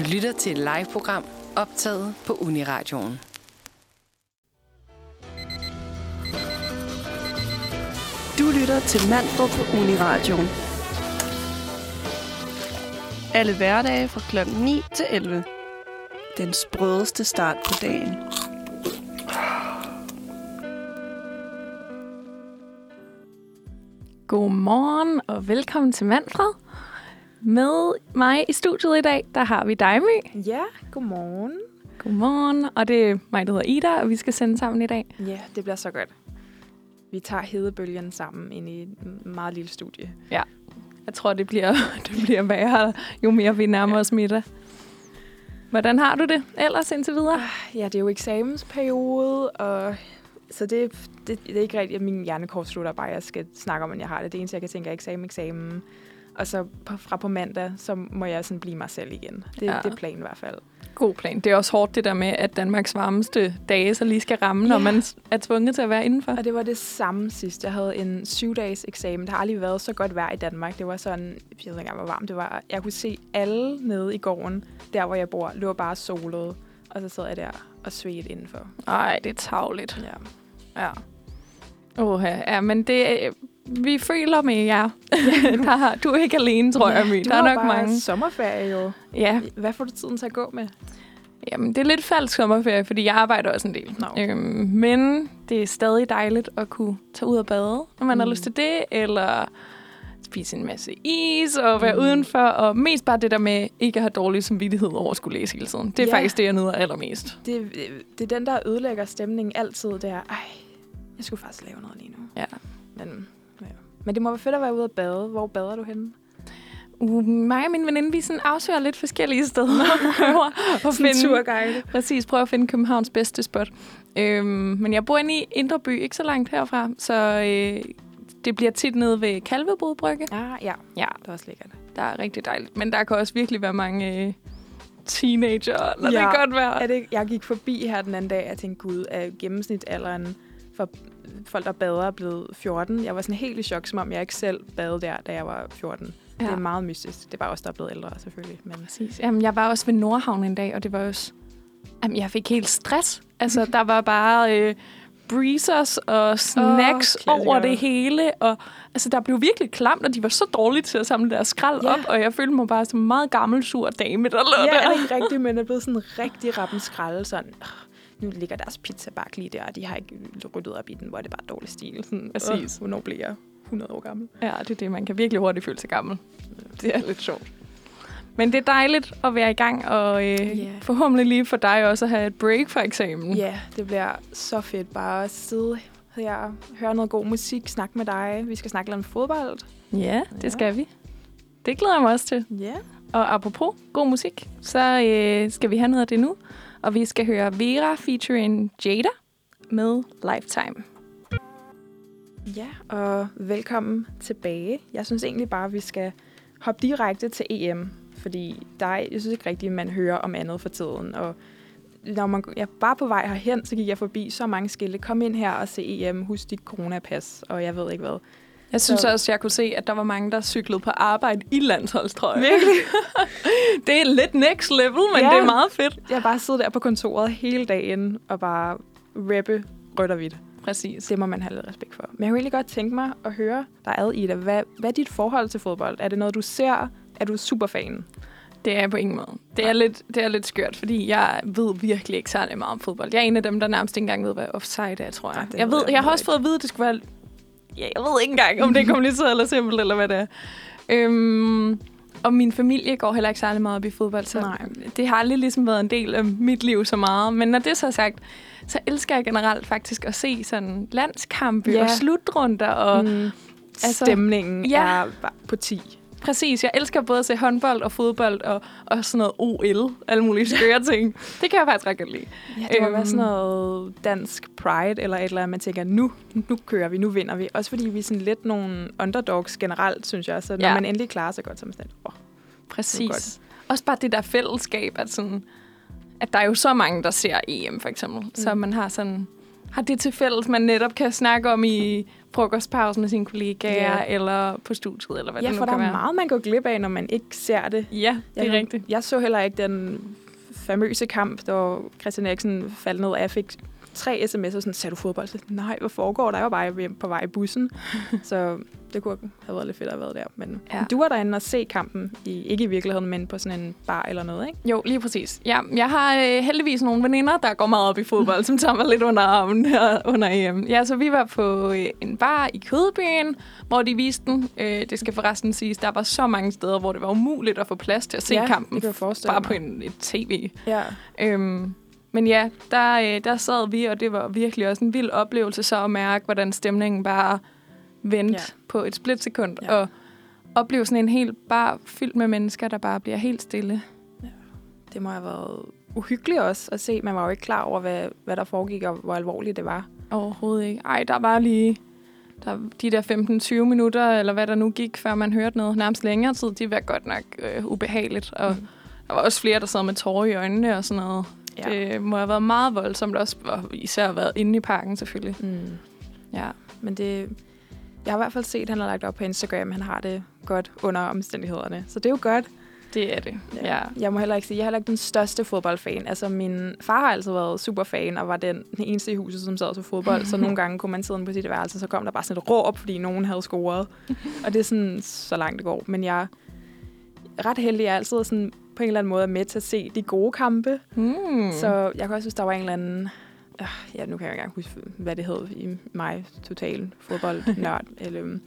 Du lytter til et live-program optaget på Uniradioen. Du lytter til Manfred på Uniradioen. Alle hverdage fra kl. 9 til 11. Den sprødeste start på dagen. Godmorgen og velkommen til Manfred. Med mig i studiet i dag, der har vi dig, My. Ja, godmorgen. Godmorgen, og det er mig, der hedder Ida, og vi skal sende sammen i dag. Ja, det bliver så godt. Vi tager hedebølgen sammen ind i et meget lille studie. Jeg tror, det bliver, det bliver værre, jo mere vi nærmer os middag. Hvordan har du det ellers indtil videre? Ja, det er jo eksamensperiode, og så det, det, det er ikke rigtigt, at min hjernekort slutter bare, jeg skal snakke om, at jeg har det. Det eneste, jeg kan tænke, er eksamen, eksamen. Og så på, fra på mandag, så må jeg sådan blive mig selv igen. Det, Ja. det er planen i hvert fald. God plan. Det er også hårdt det der med, at Danmarks varmeste dage så lige skal ramme, når Ja. man er tvunget til at være indenfor. Og det var det samme sidst. Jeg havde en syv-dages eksamen. Der har aldrig været så godt vejr i Danmark. Det var sådan, jeg ved ikke engang, hvor varmt det var. Jeg kunne se alle nede i gården, der hvor jeg bor, lå bare solet. Og så sad jeg der og svedte indenfor. Nej, det er tavligt. Ja. Ja. Oha, ja, men det, vi føler med jer. der, har- du er ikke alene, tror jeg, My. du Der er nok bare mange. sommerferie jo. Ja, Hvad får du tiden til at gå med? jamen, det er lidt falsk sommerferie, fordi jeg arbejder også en del. Okay. Øhm, men det er stadig dejligt at kunne tage ud og bade, når man mm. har lyst til det, eller spise en masse is og være mm. Udenfor, og mest bare det der med ikke at have dårlig samvittighed over at skulle læse hele tiden. Det er Ja. faktisk det, jeg nyder allermest. Det, det er den, der ødelægger stemningen altid. Det er, ej, jeg skulle faktisk lave noget lige nu. Ja. Men, ja. Men det må være fedt at være ude at bade. Hvor bader du henne? Uh, mig og min veninde, vi sådan afsøger lidt forskellige steder. og prøver at finde, turguide. Præcis, prøver at finde Københavns bedste spot. Øhm, men jeg bor inde i Indre By, ikke så langt herfra, så øh, det bliver tit nede ved Kalvebod Brygge. Ah, ja. Ja, Det er også lækkert. der er rigtig dejligt. Men der kan også virkelig være mange øh, teenager, når ja. Det godt være. Er det, jeg gik forbi her den anden dag, og jeg tænkte, gud, er gennemsnitalderen for folk, der bader, er blevet 14? Jeg var sådan helt i chok, som om jeg ikke selv badede der, da jeg var 14. Ja. Det er meget mystisk. Det er bare også der er blevet ældre, selvfølgelig. Men Præcis. Jamen, jeg var også ved Nordhavn en dag, og det var også... Jamen, jeg fik helt stress. Altså, der var bare øh, breezers og snacks oh, klassiker. over det hele. Og altså, der blev virkelig klamt, og de var så dårlige til at samle deres skrald Ja. op. Og jeg følte mig bare som en meget gammel, sur dame, der lå ja, der. er det ikke rigtigt, men det er blevet sådan rigtig rappen skralde, sådan... "Åh, Nu ligger deres pizza bare lige der, og de har ikke ryddet op i den, hvor det er bare dårlig stil. Sådan, Præcis. "Åh, hvornår bliver jeg 100 år gammel? Ja, det er det. Man kan virkelig hurtigt føle sig gammel. Det er lidt sjovt. Men det er dejligt at være i gang, og øh, Ja. forhåbentlig lige for dig også at have et break fra eksamen. Ja, det bliver så fedt bare at sidde her, høre noget god musik, snakke med dig. Vi skal snakke lidt om fodbold. ja det Ja. skal vi. Det glæder jeg mig også til. Ja. Og apropos god musik, så øh, skal vi have noget af det nu. Og vi skal høre Vera featuring Jada med Lifetime. Ja, og velkommen tilbage. Jeg synes egentlig bare, at vi skal hoppe direkte til EM, fordi der er, jeg synes ikke rigtigt, at man hører om andet for tiden. Og når man, jeg bare på vej herhen, så gik jeg forbi så mange skilte. Kom ind her og se EM, husk dit coronapas, og jeg ved ikke hvad. Jeg synes Så- også, jeg kunne se, at der var mange, der cyklede på arbejde i landsholdstrøje. Virkelig? det er lidt next level, men Ja. det er meget fedt. Jeg bare siddet der på kontoret hele dagen og bare rappe rødt og hvidt. Præcis. Det må man have lidt respekt for. Men jeg kunne egentlig godt tænke mig at høre dig ad, Ida. Hvad, hvad er dit forhold til fodbold? Er det noget, du ser? Er du superfan? Det er jeg på ingen måde. Det er, lidt, det er lidt skørt, fordi jeg ved virkelig ikke særlig meget om fodbold. Jeg er en af dem, der nærmest ikke engang ved, hvad offside er, tror jeg. Det jeg, ved jeg har også fået at vide, at det skulle være... Jeg ved ikke engang, om det er kompliceret eller simpelt, eller hvad det er. Øhm, og min familie går heller ikke særlig meget op i fodbold, så Nej. det har aldrig ligesom været en del af mit liv så meget. Men når det så er sagt, så elsker jeg generelt faktisk at se sådan landskampe Ja. og slutrunder. Og mm, altså- stemningen Ja. er på 10. Præcis, jeg elsker både at se håndbold og fodbold og, og sådan noget OL, alle mulige skøre ting. Det kan jeg faktisk ret godt lide. Ja, det må Øhm. være sådan noget dansk pride, eller et eller andet, man tænker, nu, nu kører vi, nu vinder vi. Også fordi vi er sådan lidt nogle underdogs generelt, synes jeg. Så når Ja. man endelig klarer sig godt, så er man sådan, åh, Præcis. godt. Også bare det der fællesskab, at, sådan, at der er jo så mange, der ser EM for eksempel. Mm. Så man har sådan har det til fælles, man netop kan snakke om i frokostpausen med sine kollegaer, Ja. eller på studiet, eller hvad Ja, det for nu der kan er være. meget, man går glip af, når man ikke ser det. Ja, det er jeg, rigtigt. Jeg så heller ikke den famøse kamp, da Christian Eriksen faldt ned, jeg fik tre sms'er, sådan, ser du fodbold? Så, Nej, hvad foregår der? Jeg var bare på vej i bussen. så det kunne have været lidt fedt at have været der. Men Ja. du var derinde og se kampen, i, ikke i virkeligheden, men på sådan en bar eller noget, ikke? Jo, lige præcis. Ja, jeg har øh, heldigvis nogle veninder, der går meget op i fodbold, som tager mig lidt under armen her under EM. Ja, så vi var på øh, en bar i Kødbyen, hvor de viste den. Øh, det skal forresten siges, der var så mange steder, hvor det var umuligt at få plads til at se ja, kampen. bare mig. på en, et tv. Ja. Øhm, men ja, der, øh, der sad vi, og det var virkelig også en vild oplevelse så at mærke, hvordan stemningen bare vendte ja. Ja. på et splitsekund. Ja. Ja. Og opleve sådan en helt bar fyldt med mennesker, der bare bliver helt stille. Det må have været uhyggeligt også at se. Man var jo ikke klar over, hvad, hvad der foregik, og hvor alvorligt det var. Overhovedet ikke. Ej, der var lige der, de der 15-20 minutter, eller hvad der nu gik, før man hørte noget nærmest længere tid, det var godt nok øh, ubehageligt. Og Mm. der var også flere, der sad med tårer i øjnene og sådan noget. Ja. Det må have været meget voldsomt, også og især været inde i parken selvfølgelig. Mm. Ja. Men det, jeg har i hvert fald set, at han har lagt op på Instagram, han har det godt under omstændighederne. Så det er jo godt. Det er det. Ja. ja. Jeg må heller ikke sige, jeg er heller ikke den største fodboldfan. Altså, min far har altid været super fan, og var den, den eneste i huset, som sad til fodbold. så nogle gange kunne man sidde på sit værelse, så kom der bare sådan et råb, fordi nogen havde scoret. og det er sådan, så langt det går. Men jeg er ret heldig, jeg altid sådan, på en eller anden måde er med til at se de gode kampe. Hmm. Så jeg kan også synes, der var en eller anden... Øh, ja, nu kan jeg ikke engang huske, hvad det hed i mig, total fodboldnørd. eller,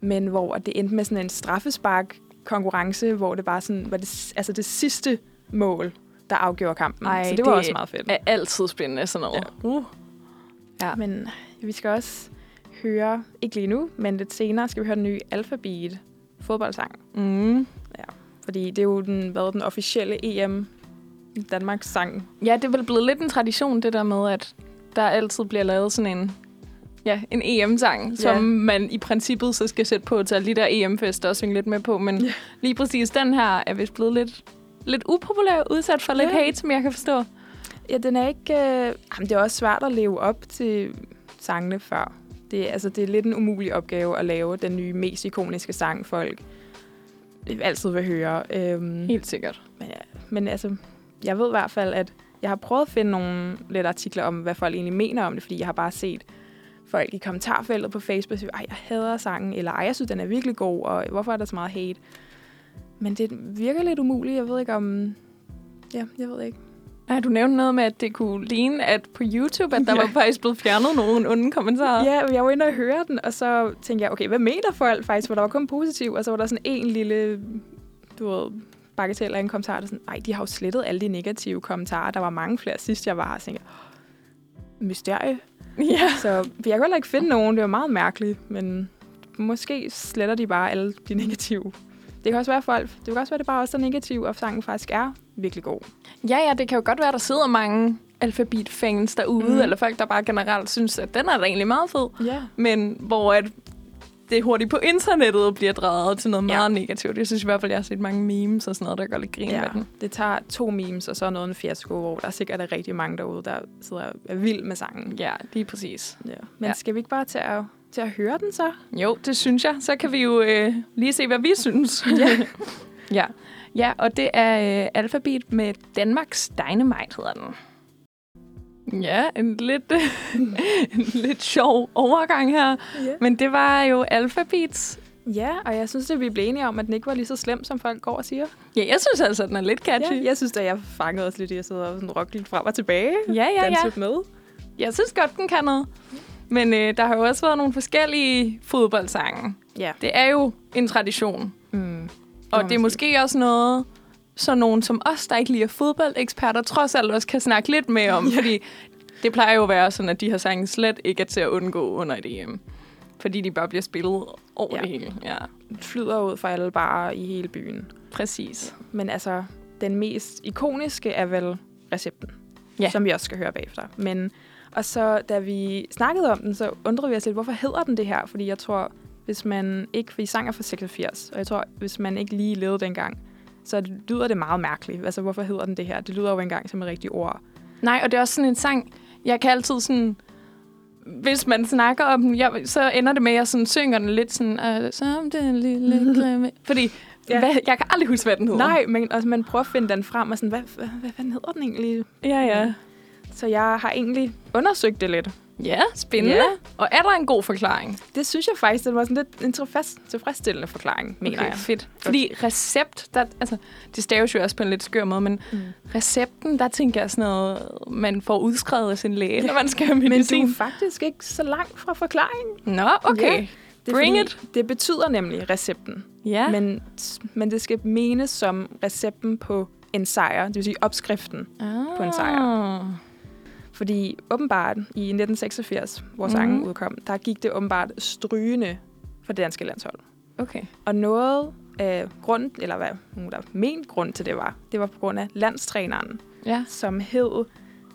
men hvor det endte med sådan en straffespark konkurrence, hvor det bare sådan var det, altså det sidste mål, der afgjorde kampen. Ej, så det var det også meget fedt. er altid spændende sådan noget. Ja. Uh. Ja. Men vi skal også høre, ikke lige nu, men lidt senere skal vi høre den nye Alphabet fodboldsang. Mm. Fordi det er jo den, hvad, den officielle EM Danmarks sang. Ja, det er vel blevet lidt en tradition, det der med, at der altid bliver lavet sådan en, ja, en EM-sang, ja. som man i princippet så skal sætte på til alle de der EM-fester og synge lidt med på. Men Ja. lige præcis den her er vist blevet lidt, lidt upopulær, udsat for lidt Ja. hate, som jeg kan forstå. Ja, den er ikke... Øh, jamen, det er også svært at leve op til sangene før. Det, altså, det er lidt en umulig opgave at lave den nye, mest ikoniske sang, folk altid vil høre. Øhm, Helt sikkert. men, ja, men altså, jeg ved i hvert fald, at jeg har prøvet at finde nogle lidt artikler om, hvad folk egentlig mener om det, fordi jeg har bare set folk i kommentarfeltet på Facebook sige, ej, jeg hader sangen, eller ej, jeg synes, den er virkelig god, og hvorfor er der så meget hate? Men det virker lidt umuligt. Jeg ved ikke om... Ja, jeg ved ikke. Ja, du nævnte noget med, at det kunne ligne, at på YouTube, at der Ja. var faktisk blevet fjernet nogle onde kommentarer. Ja, jeg var inde og høre den, og så tænkte jeg, okay, hvad mener folk faktisk? For der var kun positiv, og så var der sådan en lille, du ved, bagatell af en kommentar, der sådan, ej, de har jo slettet alle de negative kommentarer. Der var mange flere sidst, jeg var her, og tænkte, jeg, mysterie. ja. Så jeg kunne heller ikke finde nogen, det var meget mærkeligt, men måske sletter de bare alle de negative. Det kan også være, folk, det kan også være, det bare også er negativt, og sangen faktisk er virkelig god. Ja, ja, det kan jo godt være, der sidder mange alfabet-fans derude, mm. eller folk, der bare generelt synes, at den er da egentlig meget fed. Ja. Men hvor at det hurtigt på internettet bliver drejet til noget Ja. meget negativt. Jeg synes i hvert fald, jeg har set mange memes og sådan noget, der gør lidt grin Ja, med den. det tager to memes, og så noget en fiasko, hvor der sikkert er rigtig mange derude, der sidder og er vild med sangen. Ja, lige præcis. Ja. Men Ja. skal vi ikke bare at, til at høre den så? Jo, det synes jeg. Så kan vi jo øh, lige se, hvad vi synes. Ja. ja. ja, og det er øh, Alphabet med Danmarks Dynamite, hedder den. Ja, en lidt, en lidt sjov overgang her. Ja. Men det var jo Alphabets. ja, og jeg synes, at vi blev enige om, at den ikke var lige så slem, som folk går og siger. Ja, jeg synes altså, at den er lidt catchy. Ja, jeg synes, at jeg fangede os lidt i at sidde og sådan rock lidt frem og tilbage. ja, ja. Ja. med. Jeg synes godt, den kan noget. Men øh, der har jo også været nogle forskellige fodboldsange. Ja. Det er jo en tradition. Mm. Og det er måske også noget, så nogen som os, der ikke lige er fodboldeksperter, trods alt også kan snakke lidt med om. Ja. Fordi det plejer jo at være sådan, at de her sange slet ikke er til at undgå under et EM. Fordi de bare bliver spillet over Ja. det hele. Ja, flyder ud for alle bare i hele byen. præcis. Men altså, den mest ikoniske er vel recepten, Ja. som vi også skal høre bagefter. Men, og så, da vi snakkede om den, så undrede vi os lidt, hvorfor hedder den det her? Fordi jeg tror, hvis man ikke, fordi sang er fra 86, og jeg tror, hvis man ikke lige levede dengang, så lyder det meget mærkeligt. Altså, hvorfor hedder den det her? Det lyder jo engang som et rigtigt ord. Nej, og det er også sådan en sang, jeg kan altid sådan hvis man snakker om den, jeg, så ender det med, at jeg sådan synger den lidt sådan, øh, som den lille grimme. Fordi Ja. hvad, jeg kan aldrig huske, hvad den hedder. Nej, men altså, man prøver at finde den frem, og sådan, hvad, hvad, hvad fanden hedder den egentlig? Ja, ja. Så jeg har egentlig undersøgt det lidt. Ja, spændende. Ja. Og er der en god forklaring? Det synes jeg faktisk, det var sådan lidt en tilfreds, tilfredsstillende forklaring, mener okay, jeg. fedt. Fordi recept, der, altså, det staves jo også på en lidt skør måde, men Mm. recepten, der tænker jeg sådan noget, man får udskrevet af sin læge, når man skal have Men du medicin. er faktisk ikke så langt fra forklaringen. Nå, okay. Ja. Det Bring fordi, Det betyder nemlig recepten. Ja. Men, men det skal menes som recepten på en sejr, det vil sige opskriften. ah. på en sejr. Fordi åbenbart i 1986, hvor sangen Mhm. udkom, der gik det åbenbart strygende for det danske landshold. Okay. Og noget af grund, eller hvad nogen der ment grund til det var, det var på grund af landstræneren, Ja. som hed,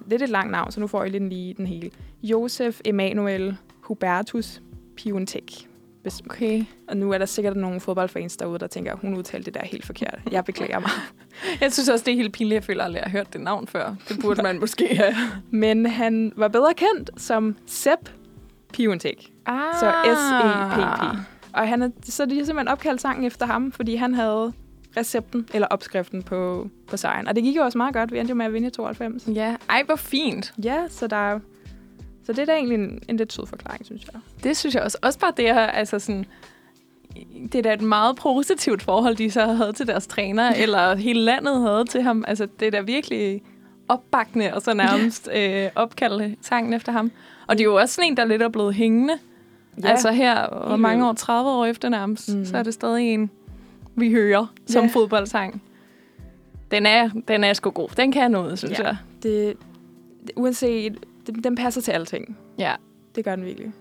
lidt et langt navn, så nu får I lige lige den hele, Josef Emanuel Hubertus Piontek. Hvis- Okay. Og nu er der sikkert nogle fodboldfans derude, der tænker, hun udtalte det der helt forkert. Jeg beklager mig. Jeg synes også, det er helt pinligt. Jeg føler aldrig, at jeg har hørt det navn før. Det burde man måske have. Men han var bedre kendt som Sepp Piontek. Ah. Så S-E-P-P. Og han er, så de har simpelthen opkaldt sangen efter ham, fordi han havde recepten eller opskriften på, på sejren. Og det gik jo også meget godt. Vi endte jo med at vinde i 92. Ja, ej, hvor fint. Ja, så der er- så det er da egentlig en, en lidt sød forklaring, synes jeg. Det synes jeg også. Også bare det her, altså sådan... Det er da et meget positivt forhold, de så havde til deres træner, eller hele landet havde til ham. Altså, det er da virkelig opbakkende, og så nærmest øh, opkalde sangen efter ham. Og det er jo også sådan en, der lidt er blevet hængende. Ja. Altså her, hvor mange år, 30 år efter nærmest, mm. så er det stadig en, vi hører som Ja. fodboldsang. Den er, den er sgu god. Den kan noget, synes Ja. jeg. Det, uanset, det, den passer til alting. Ja. Det gør den virkelig.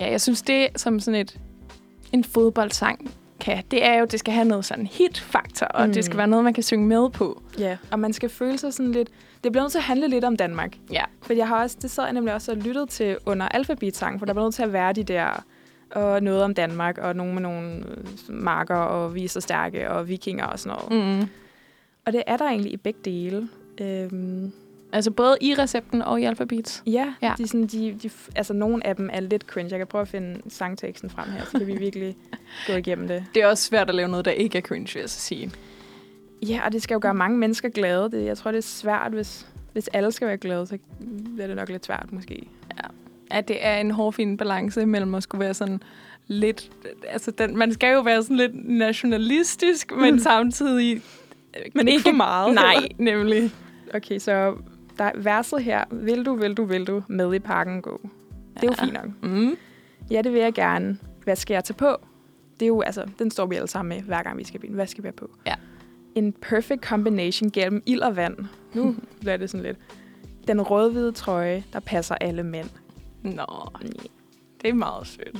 Ja, jeg synes, det som sådan et, en fodboldsang kan, det er jo, det skal have noget sådan hit-faktor, og Mm. det skal være noget, man kan synge med på. Ja, og man skal føle sig sådan lidt... Det bliver nødt til at handle lidt om Danmark. Ja. For jeg har også, det sad jeg nemlig også og lyttede til under alfabetsangen, for der bliver nødt til at være de der og noget om Danmark, og nogle med nogle øh, marker, og vi er så stærke, og vikinger og sådan noget. Mm. Og det er der egentlig i begge dele. Øhm, Altså både i recepten og i alfabet. ja, Ja. De, sådan, de, de, altså nogle af dem er lidt cringe. Jeg kan prøve at finde sangteksten frem her, så kan vi virkelig gå igennem det. Det er også svært at lave noget, der ikke er cringe, vil jeg så sige. Ja, og det skal jo gøre mange mennesker glade. Det, jeg tror, det er svært, hvis, hvis alle skal være glade, så bliver det nok lidt svært måske. At det er en hårfin balance mellem at skulle være sådan lidt... Altså, den, man skal jo være sådan lidt nationalistisk, men samtidig... Men ikke for meget. Nej, nemlig. Okay, så der er verset her. Vil du, vil du, vil du med i parken gå? Det er jo fint nok. Mm. Ja, det vil jeg gerne. Hvad skal jeg tage på? Det er jo, altså, den står vi alle sammen med, hver gang vi skal bilen. Hvad skal vi have på? Ja. En perfect combination gennem ild og vand. Nu bliver det sådan lidt. Den rødhvide trøje, der passer alle mænd. Nå, det er meget sødt.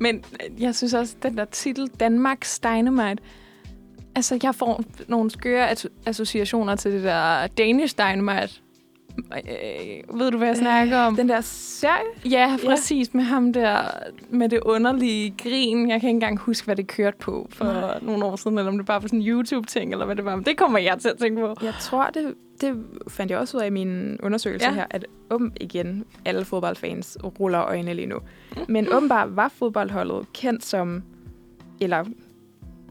Men øh, jeg synes også, den der titel, Danmarks Dynamite, altså jeg får nogle skøre asso- associationer til det der Danish Dynamite. Øh, ved du, hvad jeg snakker om? Den der serie? Ja, præcis. Med ham der, med det underlige grin. Jeg kan ikke engang huske, hvad det kørte på for Nej. nogle år siden, eller om det bare var sådan en YouTube-ting, eller hvad det var. Men det kommer jeg til at tænke på. Jeg tror, det, det fandt jeg også ud af i min undersøgelse Ja. ja. her, at åben igen, alle fodboldfans ruller øjnene lige nu. Men åbenbart var fodboldholdet kendt som, eller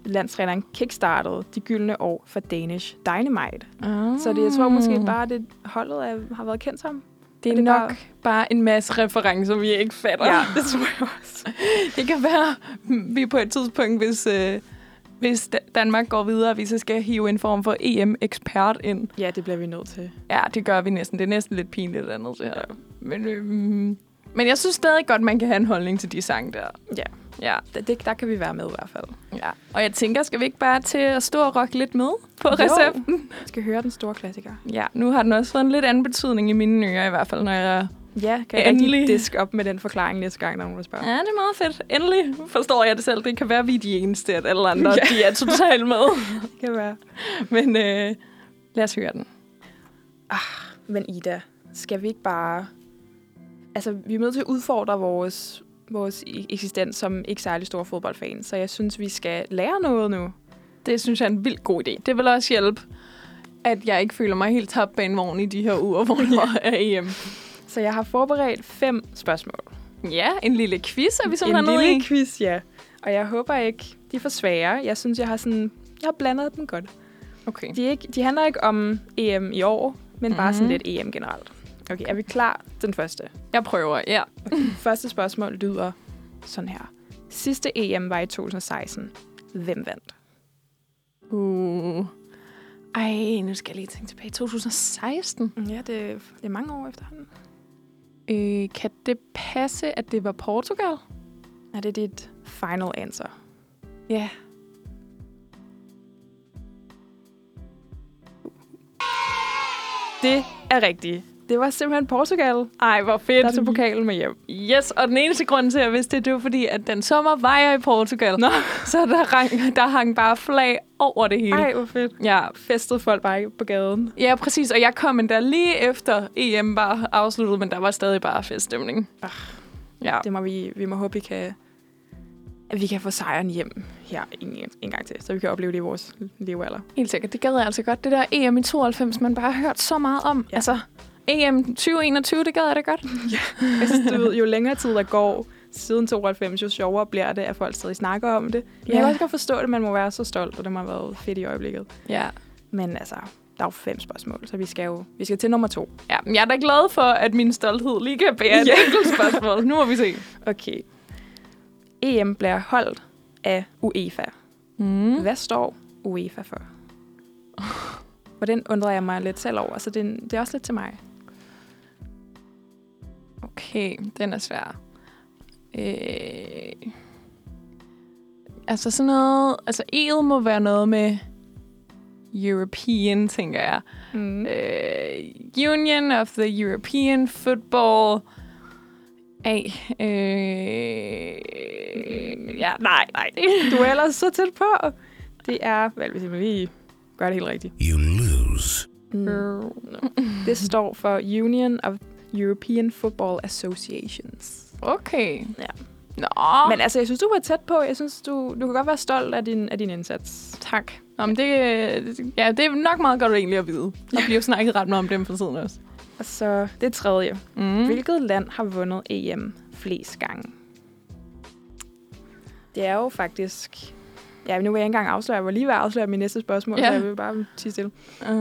landstræneren kickstartede de gyldne år for Danish Dynamite. Ah. Så det, jeg tror måske bare, det holdet er, har været kendt som. det er, det er nok bare- bare... en masse referencer, vi ikke fatter. Ja, det tror jeg også. Det kan være, vi på et tidspunkt, hvis, øh, hvis Da- Danmark går videre, vi så skal hive en form for EM-ekspert ind. Ja, det bliver vi nødt til. Ja, det gør vi næsten. Det er næsten lidt pinligt andet, det her. Men, øh, men jeg synes stadig godt, man kan have en holdning til de sange der. Ja. Ja, Der, det, der kan vi være med i hvert fald. ja. Og jeg tænker, skal vi ikke bare til at stå og rocke lidt med på Jo. recepten? Vi skal høre den store klassiker. Ja, nu har den også fået en lidt anden betydning i mine ører i hvert fald, når jeg... Ja, kan jeg Endelig. rigtig disk op med den forklaring næste gang, er nogen, spørger. Ja, det er meget fedt. Endelig forstår jeg det selv. Det kan være, vi er de eneste, at alle andre Ja. de er totalt med. Det kan være. Men øh, lad os høre den. Men Ida, skal vi ikke bare... Altså, vi er nødt til at udfordre vores, vores e- eksistens som ikke særlig store fodboldfans, så jeg synes, vi skal lære noget nu. Det synes jeg er en vild god idé. Det vil også hjælpe, at jeg ikke føler mig helt tabt bag en vogn i de her uger, hvor der er EM. Så jeg har forberedt fem spørgsmål. Ja, en lille quiz er vi en simpelthen nede lille i. quiz, ja. Og jeg håber ikke, de er for svære. Jeg synes, jeg har sådan... Jeg har blandet dem godt. Okay. De, er ikke, de handler ikke om EM i år, men bare sådan Mhm. lidt EM generelt. Okay, er vi klar? Den første. Jeg prøver, ja. Første spørgsmål lyder sådan her. Sidste EM var i 2016. Hvem vandt? Uh. Ej, nu skal jeg lige tænke tilbage. 2016. Ja, det, det er mange år efterhånden. Øh, kan det passe, at det var Portugal? Er det dit final answer? Ja. Det er rigtigt. Det var simpelthen Portugal, Ej, hvor fedt. der tog pokalen med hjem. Yes, og den eneste grund til, at jeg vidste det, det var fordi, at den sommer var jeg i Portugal. Nå. Så der, hang, der hang bare flag over det hele. Ej, hvor fedt. Ja, Festede folk bare på gaden. ja, præcis. Og jeg kom endda lige efter EM var afsluttet, men der var stadig bare feststemning. Ah, Ja. Det må vi, vi må håbe, vi kan, at vi kan få sejren hjem her en, en gang til, så vi kan opleve det i vores levealder. Helt sikkert. Det gad jeg altså godt. Det der EM i 92, man bare har hørt så meget om. Ja. Altså, EM 2021, det gad jeg da godt. Jeg synes, du ved, jo længere tid der går siden 92, jo sjovere bliver det, at folk stadig snakker om det. Men jeg Ja. kan også godt forstå det, man må være så stolt, og det må have været fedt i øjeblikket. Ja. Men altså, der er jo fem spørgsmål, så vi skal jo vi skal til nummer to. ja. men Jeg er da glad for, at min stolthed lige kan bære et Ja. enkelt spørgsmål. Nu må vi se. Okay. EM bliver holdt af UEFA. Mm. Hvad står UEFA for? Og den undrer jeg mig lidt selv over, så det det er også lidt til mig. Okay, den er svær. Øh... Altså sådan noget... Altså E'et må være noget med European, tænker jeg. Mm. Øh, Union of the European Football... A. Øh... Ja, nej, nej. Du er ellers så tæt på. Det er, vel, hvis jeg lige gøre det helt rigtigt. You lose. Mm. Det står for Union of European Football Associations. Okay. Ja. Nå, Men altså, jeg synes, du var tæt på. Jeg synes, du, du kan godt være stolt af din, af din indsats. tak. Nå, men det, ja, det er nok meget godt egentlig at vide. Der bliver snakket ret meget om dem for tiden også. Og så det tredje. Mm. Hvilket land har vundet EM flest gange? Det er jo faktisk... Ja, nu vil jeg ikke engang afsløre. Jeg var lige ved at afsløre min næste spørgsmål, Ja. så jeg vil bare sige stille. Uh,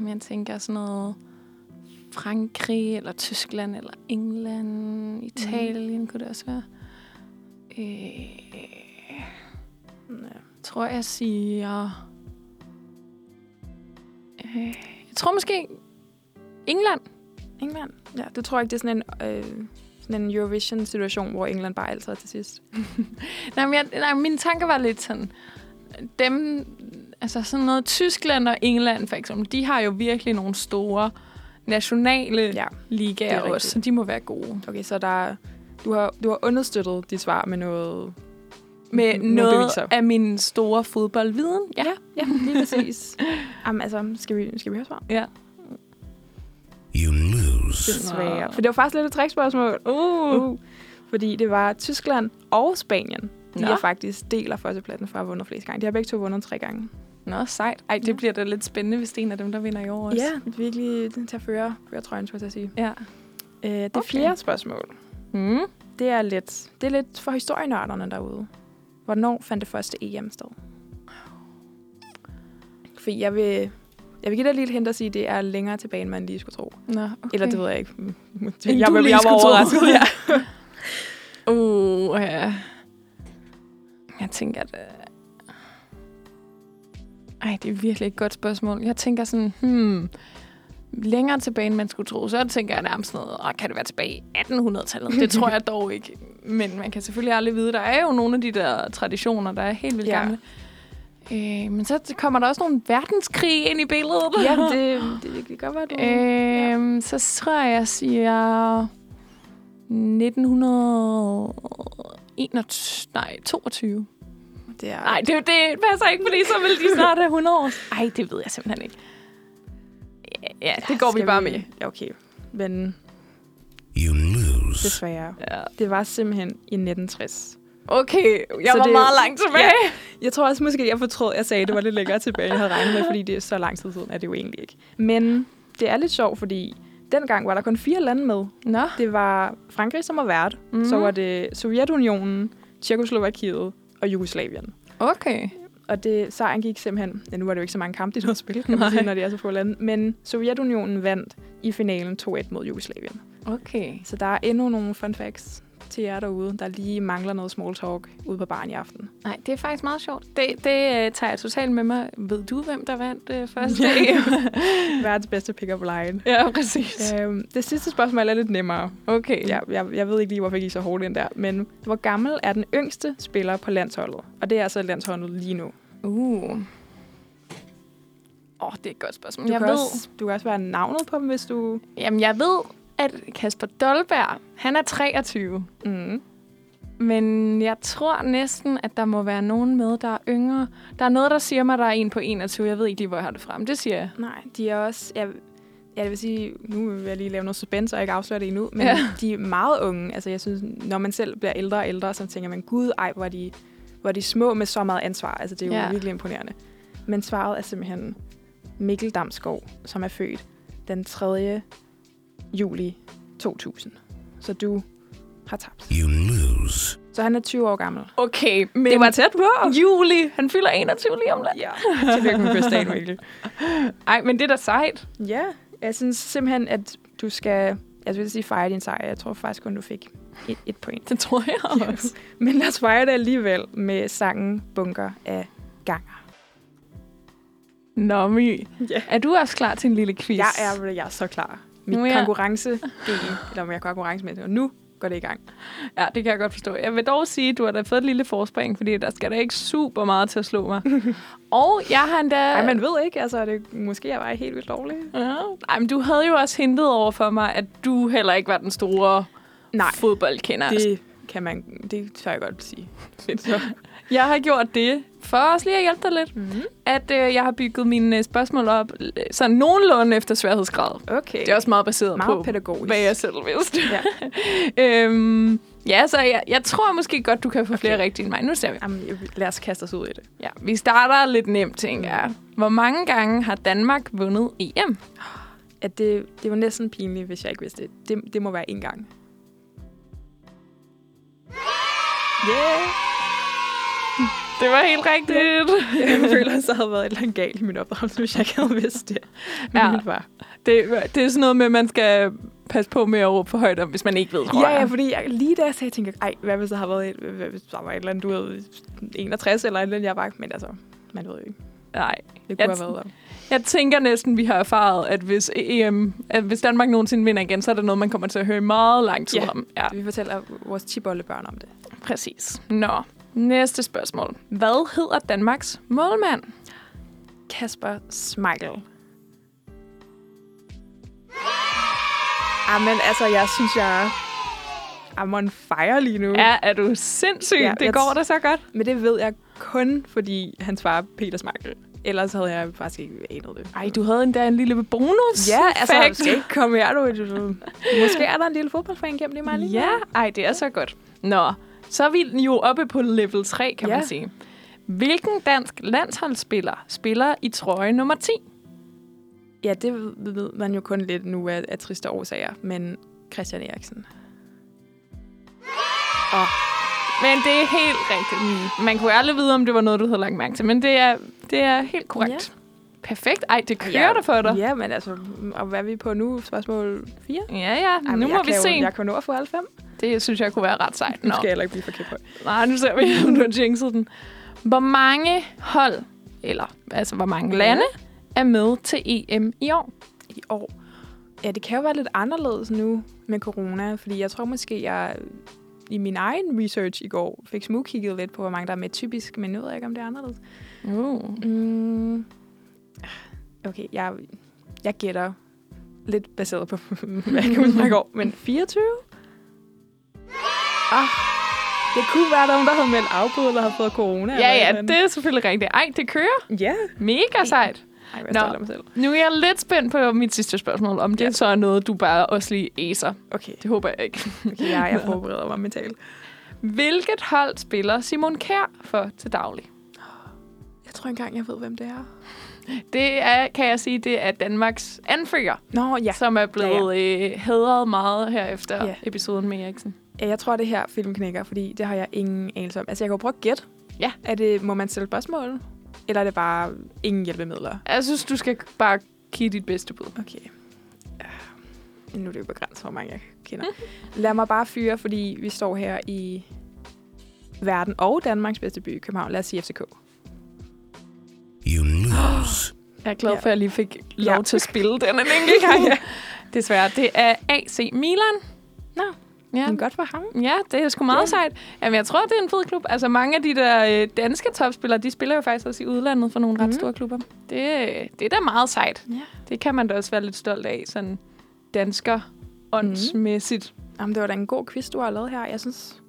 men jeg tænker sådan noget Frankrig, eller Tyskland, eller England, Italien mm. kunne det også være. Øh, Ja. tror jeg siger... Øh, jeg tror måske England. England? Ja, det tror jeg ikke, det er sådan en, øh, sådan en Eurovision-situation, hvor England bare altid er til sidst. Nej, men jeg, nej, mine tanker var lidt sådan... Dem, altså sådan noget Tyskland og England for eksempel, de har jo virkelig nogle store nationale ja, Ja, ligaer det er også, rigtigt. så de må være gode. okay, så der, er- du, har, du har understøttet dit svar med noget... Med nogle noget beviser. af min store fodboldviden. Ja. ja lige præcis. Jamen, altså, skal vi, skal vi høre svar? ja. You lose. Desværre. For det var faktisk lidt et trickspørgsmål. Uh. Uh. Fordi det var Tyskland og Spanien. De Nå. er faktisk del af førstepladsen for at vundet flest gange. De har begge to vundet tre gange. Nå, sejt. Ej, det Ja. bliver da lidt spændende, hvis det er en af dem, der vinder i år også. Ja, virkelig til at føre, føre trøjen, skulle jeg sige. ja. Øh, det Okay. fjerde spørgsmål, Mm. det er lidt, det er lidt for historienørderne derude. Hvornår fandt det første EM sted? For jeg vil, jeg vil give dig lige et hint at sige, at det er længere tilbage, end man lige skulle tro. Nå, okay. Eller det ved jeg ikke. Mm, Jeg, du jeg, lige jeg var overrasket. Ja. Uh, ja. Jeg tænker, at... øh, Ej, det er virkelig et godt spørgsmål. Jeg tænker sådan, hmm... Længere tilbage, end man skulle tro, så tænker jeg nærmest noget, "Åh, kan det være tilbage i 1800-tallet? Det tror jeg dog ikke. Men man kan selvfølgelig aldrig vide. Der er jo nogle af de der traditioner, der er helt vildt Ja. gamle. Øh, men så kommer der også nogle verdenskrig ind i billedet. ja, det, det, det kan godt være, du... Øhm, så tror jeg, jeg siger 1921. Nej, 22. det er, Nej, det, det passer ikke, fordi så vil de snart have 100 år. Nej, det ved jeg simpelthen ikke. Ja, ja det går vi bare med. Ja, okay. Men You lose. desværre. Ja. Det var simpelthen i 1960. Okay, jeg Så var det- meget langt tilbage. Jeg tror også måske, jeg fortrød, at jeg sagde, at det var lidt længere tilbage, end jeg havde regnet med, fordi det er så lang tid siden, er det jo egentlig ikke. Men det er lidt sjovt, fordi dengang var der kun fire lande med. Nå. Det var Frankrig, som var vært. Mhm. Mm. Så var det Sovjetunionen, Tjekoslovakiet og Jugoslavien. Okay. Og det, sejren gik simpelthen... Ja, nu var det jo ikke så mange kampe, de nåede at spille, kan man sige, når det er så få lande. Men Sovjetunionen vandt i finalen 2-1 mod Jugoslavien. Okay. Så der er endnu nogle fun facts til jer derude, der lige mangler noget small talk ude på baren i aften. Nej, det er faktisk meget sjovt. Det, det uh, tager jeg totalt med mig. Ved du, hvem der vandt uh, første Ja. dag? Verdens bedste pick-up line. ja, præcis. Øhm, det sidste spørgsmål er lidt nemmere. Okay. Jeg, jeg, jeg ved ikke lige, hvorfor jeg gik så hårdt ind der. Men hvor gammel er den yngste spiller på landsholdet? Og det er altså landsholdet lige nu. Uh. Åh, oh, det er et godt spørgsmål. Du, jeg kan ved, også, du kan også være navnet på dem, hvis du... jamen, jeg ved, at Kasper Dolberg, han er 23. Mm. Men jeg tror næsten, at der må være nogen med, der er yngre. Der er noget, der siger mig, at der er en på 21. Jeg ved ikke lige, hvor jeg har det frem. Det siger jeg. Nej, de er også... Jeg, ja, det vil sige, nu vil jeg lige lave noget suspense, og ikke afsløre det endnu, men Ja. de er meget unge. Altså, jeg synes, når man selv bliver ældre og ældre, så tænker man, gud, ej, hvor er de, hvor er de små med så meget ansvar. Altså, det er jo Ja. virkelig imponerende. Men svaret er simpelthen Mikkel Damsgaard, som er født den 3. juli 2000. Så du har tabt. You lose. Så han er 20 år gammel. Okay, men Det var tæt på! Juli. Han fylder 21 lige om lidt. Ja, tillykke med fødselsdagen, Mikkel. Ej, men det er da sejt. Ja, jeg synes simpelthen, at du skal... Jeg vil sige fejre din sejr. Jeg tror faktisk kun, du fik et, et point. Det tror jeg også. Men lad os fejre det alligevel med sangen Bunker af Ganger. Nå, My. Ja. Er du også klar til en lille quiz? Jeg er, jeg er så klar. Mit Nu er konkurrence eller om jeg konkurrence med det, og nu går det i gang. Ja, det kan jeg godt forstå. Jeg vil dog sige, at du har da fået et lille forspring, fordi der skal da ikke super meget til at slå mig. og jeg har endda... Nej, man ved ikke, altså det, måske er jeg helt vildt dårlig. Ja. Ej, men du havde jo også hintet over for mig, at du heller ikke var den store Nej, fodboldkender. det kan man, det tør jeg godt sige. Så. Jeg har gjort det, for også lige at hjælpe dig lidt, Mm-hmm. at øh, jeg har bygget mine øh, spørgsmål op øh, sådan nogenlunde efter sværhedsgrad. Okay. Det er også meget baseret meget på, pædagogisk. hvad jeg selv vidste. Ja. øhm, ja, så jeg, jeg tror måske godt, du kan få flere Okay. rigtige end mig. Nu ser vi. Jamen, lad os kaste os ud i det. Ja, vi starter lidt nemt, tænker jeg. Hvor mange gange har Danmark vundet EM? At det, det var næsten pinligt, hvis jeg ikke vidste det. Det, det må være en gang. Yeah! Det var helt rigtigt. Jeg føler, at der havde været et eller andet galt i min opdragelse, hvis jeg ikke havde vidst det. Ja. det var. Det, det er sådan noget med, at man skal passe på med at råbe for højt om, hvis man ikke ved, tror Ja, jeg. ja, fordi jeg, lige da jeg sagde, jeg tænkte, ej, hvad hvis der har været et, hvad hvis der var et eller andet, du ved, 61 eller et eller andet, jeg var, men altså, man ved jo ikke. Nej. Det Jeg kunne have været der. Jeg tænker næsten, vi har erfaret, at hvis, EM, at hvis Danmark nogensinde vinder igen, så er det noget, man kommer til at høre meget lang tid Ja. om. Ja, Vi fortæller vores tibollebørn om det. præcis. Nå, næste spørgsmål. Hvad hedder Danmarks målmand? Kasper Schmeichel. Ah, men altså, jeg synes, jeg I'm on fire lige nu. Ja, er du sindssyg? Ja, det går da så godt. Men det ved jeg kun, fordi han svarer Peter Schmeichel. Ellers havde jeg faktisk ikke anet det. Ej, du havde endda en lille bonus. Ja, altså, fact. skal ikke komme her, du. Måske er der en lille fodboldfan gennem det, lige. Ja, ej, det er så godt. Nå, så er vi jo oppe på level 3, kan Ja. man sige. Hvilken dansk landsholdsspiller spiller i trøje nummer 10? Ja, det ved- man jo kun lidt nu af, af triste årsager, men Christian Eriksen. Men det er helt rigtigt. Man kunne aldrig vide, om det var noget, du havde lagt mærke til, men det er, det er helt korrekt. Perfekt. Ej, det kører ja. der for dig. Ja, men altså, og hvad er vi på nu? Spørgsmål 4? Ja, ja. Ej, nu må vi se. Jo, jeg kan nå at få alle fem. Det synes jeg kunne være ret sejt. Nu Nå. skal jeg heller ikke blive for kæphøj. Nej, nu ser vi, om du har jinxet den. Hvor mange hold, eller altså hvor mange lande, er med til EM i år? I år. Ja, det kan jo være lidt anderledes nu med corona, fordi jeg tror måske, jeg i min egen research i går fik smugkigget lidt på, hvor mange der er med typisk, men nu ved jeg ikke, om det er anderledes. Uh. Mm. Okay, jeg, jeg gætter lidt baseret på, hvad jeg kan huske i går, men 24? Ah, det kunne være, der nogen, der havde meldt afbud, eller havde fået corona. Ja, ja, eller det er selvfølgelig rigtigt. Ej, det kører. Ja. Mega sejt. Ej, Nå. mig selv. Nu er jeg lidt spændt på mit sidste spørgsmål, om det Ja. så er noget, du bare også lige æser. Okay, Det håber jeg ikke. okay jeg, jeg forbereder mig mentalt. Hvilket hold spiller Simon Kjær for til daglig? Jeg tror engang, jeg ved, hvem det er. Det er, kan jeg sige, det er Danmarks anfører, Nå, ja. ja. som er blevet ja, ja. Øh, hedret meget her efter Ja. ja. episoden med Eriksen. Ja, Jeg tror, det her film knækker, fordi det har jeg ingen anelse om. Altså, jeg kan jo prøve at gætte. Ja. Er det, må man stille spørgsmål? Eller er det bare ingen hjælpemidler? Jeg synes, du skal bare give dit bedste bud. Okay. Nu er det jo begrænset, hvor mange jeg kender. Lad mig bare fyre, fordi vi står her i verden og Danmarks bedste by, København. Lad os sige FCK. You lose. Jeg er glad Ja. for, at jeg lige fik lov Ja. til at spille den en enkelt gang. Desværre. Det er AC Milan. Ja. Men godt for ham. Ja, det er sgu meget Ja. sejt. Jamen, jeg tror, det er en fed klub. Altså, mange af de der øh, danske topspillere, de spiller jo faktisk også i udlandet for nogle mm. Mhm. ret store klubber. Det, det er da meget sejt. Ja. Det kan man da også være lidt stolt af, sådan dansker åndsmæssigt. Jamen, det var da en god quiz, du har lavet her. Jeg synes,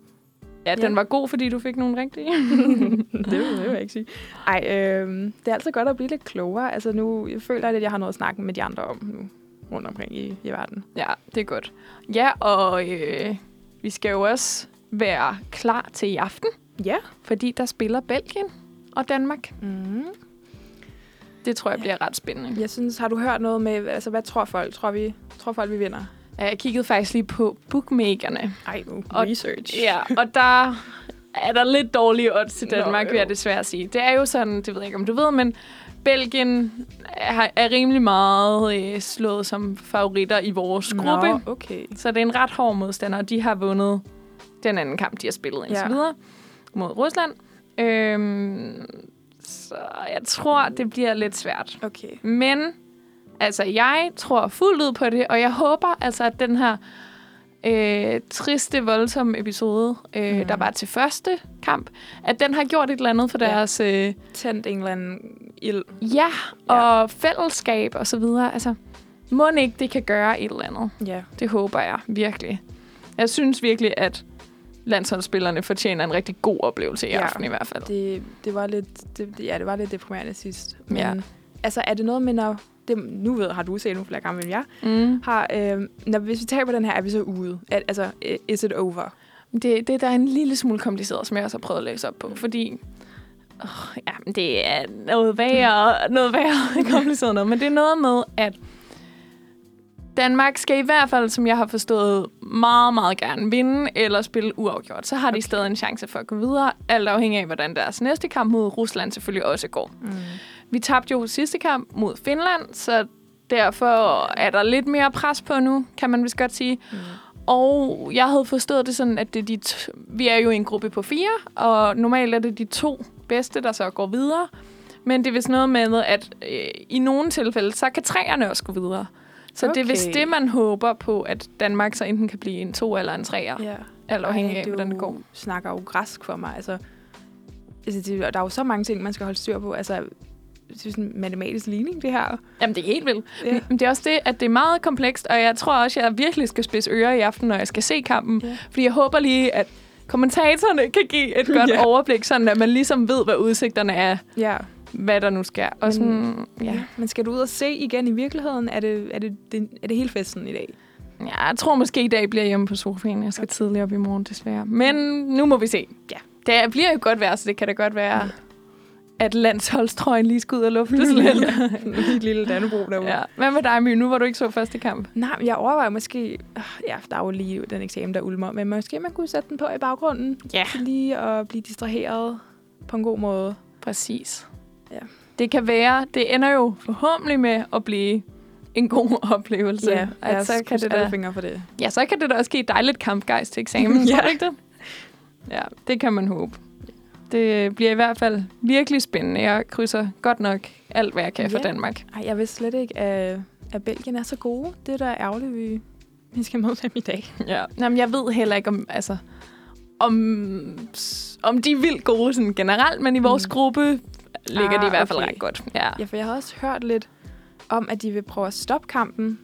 Ja, den Ja. var god, fordi du fik nogle rigtige. det, vil, det vil jeg ikke sige. Ej, øh, det er altid godt at blive lidt klogere. Altså nu jeg føler jeg, at jeg har noget at snakke med de andre om nu rundt omkring i, i verden. ja, det er godt. Ja, og øh, vi skal jo også være klar til i aften, Ja. fordi der spiller Belgien og Danmark. Mm. Det tror jeg Ja. bliver ret spændende. Jeg synes, har du hørt noget med, altså hvad tror folk? Tror vi, tror folk, vi vinder? Jeg kiggede faktisk lige på bookmakerne. Ej, nu. Og- Research. Ja, og der er der lidt dårlige odds til Nå, Danmark, jo. vil jeg desværre sige. Det er jo sådan, det ved jeg ikke, om du ved, men Belgien er, er rimelig meget øh, slået som favoritter i vores gruppe. Nå, okay. Så det er en ret hård modstander, og de har vundet den anden kamp, de har spillet indtil Ja. videre mod Rusland. Øhm, så jeg tror, det bliver lidt svært. Okay. Men altså, jeg tror fuldt ud på det, og jeg håber altså, at den her øh, triste, voldsomme episode, øh, Mm. der var til første kamp, at den har gjort et eller andet for Ja. deres øh, Tændt en eller anden ild. ja, og fællesskab og så videre. Altså, må ikke det kan gøre et eller andet. Ja. Det håber jeg virkelig. Jeg synes virkelig, at landsholdsspillerne fortjener en rigtig god oplevelse i Ja. aften i hvert fald. Det, det var lidt, det, ja, det var lidt deprimerende sidst. Men Ja. altså, er det noget med, når... Det, nu ved, har du set nogle flere gange end jeg. Mm. Har, øh, når, hvis vi taber den her, er vi så ude? At, altså, is it over? Det, det der er en lille smule kompliceret, som jeg også har prøvet at læse op på, fordi oh, ja, men det er noget værre, noget værre kompliceret noget, men det er noget med, at Danmark skal i hvert fald, som jeg har forstået, meget, meget gerne vinde eller spille uafgjort. Så har de Okay. stadig en chance for at gå videre, alt afhængig af, hvordan deres næste kamp mod Rusland selvfølgelig også går. Mm. Vi tabte jo sidste kamp mod Finland, så derfor er der lidt mere pres på nu, kan man vist godt sige. Mm. Og jeg havde forstået det sådan, at det er de vi er jo i en gruppe på fire, og normalt er det de to bedste, der så går videre. Men det er vist noget med, at øh, i nogle tilfælde, så kan træerne også gå videre. Så okay. det er vist det, man håber på, at Danmark så enten kan blive en to eller en treer, Ja. alt afhængig af, hvordan det går. snakker jo græsk for mig. Altså, altså det, der er jo så mange ting, man skal holde styr på. Altså, det er sådan en matematisk ligning, det her. Jamen, det er helt vildt. Ja. Men det er også det, at det er meget komplekst, og jeg tror også, at jeg virkelig skal spidse ører i aften, når jeg skal se kampen. Ja. Fordi jeg håber lige, at kommentatorerne kan give et godt Ja. overblik, sådan at man ligesom ved, hvad udsigterne er, Ja. hvad der nu sker. Og sådan, ja. Men skal du ud og se igen i virkeligheden? Er det, er det, det, er det hele festen i dag? ja, jeg tror måske i dag bliver jeg hjemme på sofaen. Jeg skal okay. tidligere op i morgen, desværre. Men nu må vi se. Ja. Det bliver jo godt vejr, så det kan da godt være, at landsholdstrøjen lige skal ud og luftes lidt. Et lille Dannebro derude. ja. Hvad med dig, My? Nu var du ikke så første kamp. Nej, jeg overvejer måske... øh, Ja, der er jo lige den eksamen, der ulmer. Men måske man kunne sætte den på i baggrunden. Ja. Lige at blive distraheret på en god måde. Præcis. Ja. Det kan være, det ender jo forhåbentlig med at blive en god oplevelse. lad at så kan det da, fingre for det. ja, så kan det da også give dejligt kampgejst til eksamen. Ja. Tror du ikke det? Ja, det kan man håbe. Det bliver i hvert fald virkelig spændende. Jeg krydser godt nok alt, hvad jeg kan for Ja. Danmark. Ej, jeg vidste slet ikke, at, at Belgien er så gode. Det er da ærgerligt, vi, vi skal møde dem i dag. Ja. Jamen, jeg ved heller ikke, om, altså, om, om de er vildt gode sådan generelt, men i vores Mm. gruppe ligger Ah, de i hvert fald okay. ret godt. Ja. Ja, for jeg har også hørt lidt om, at de vil prøve at stoppe kampen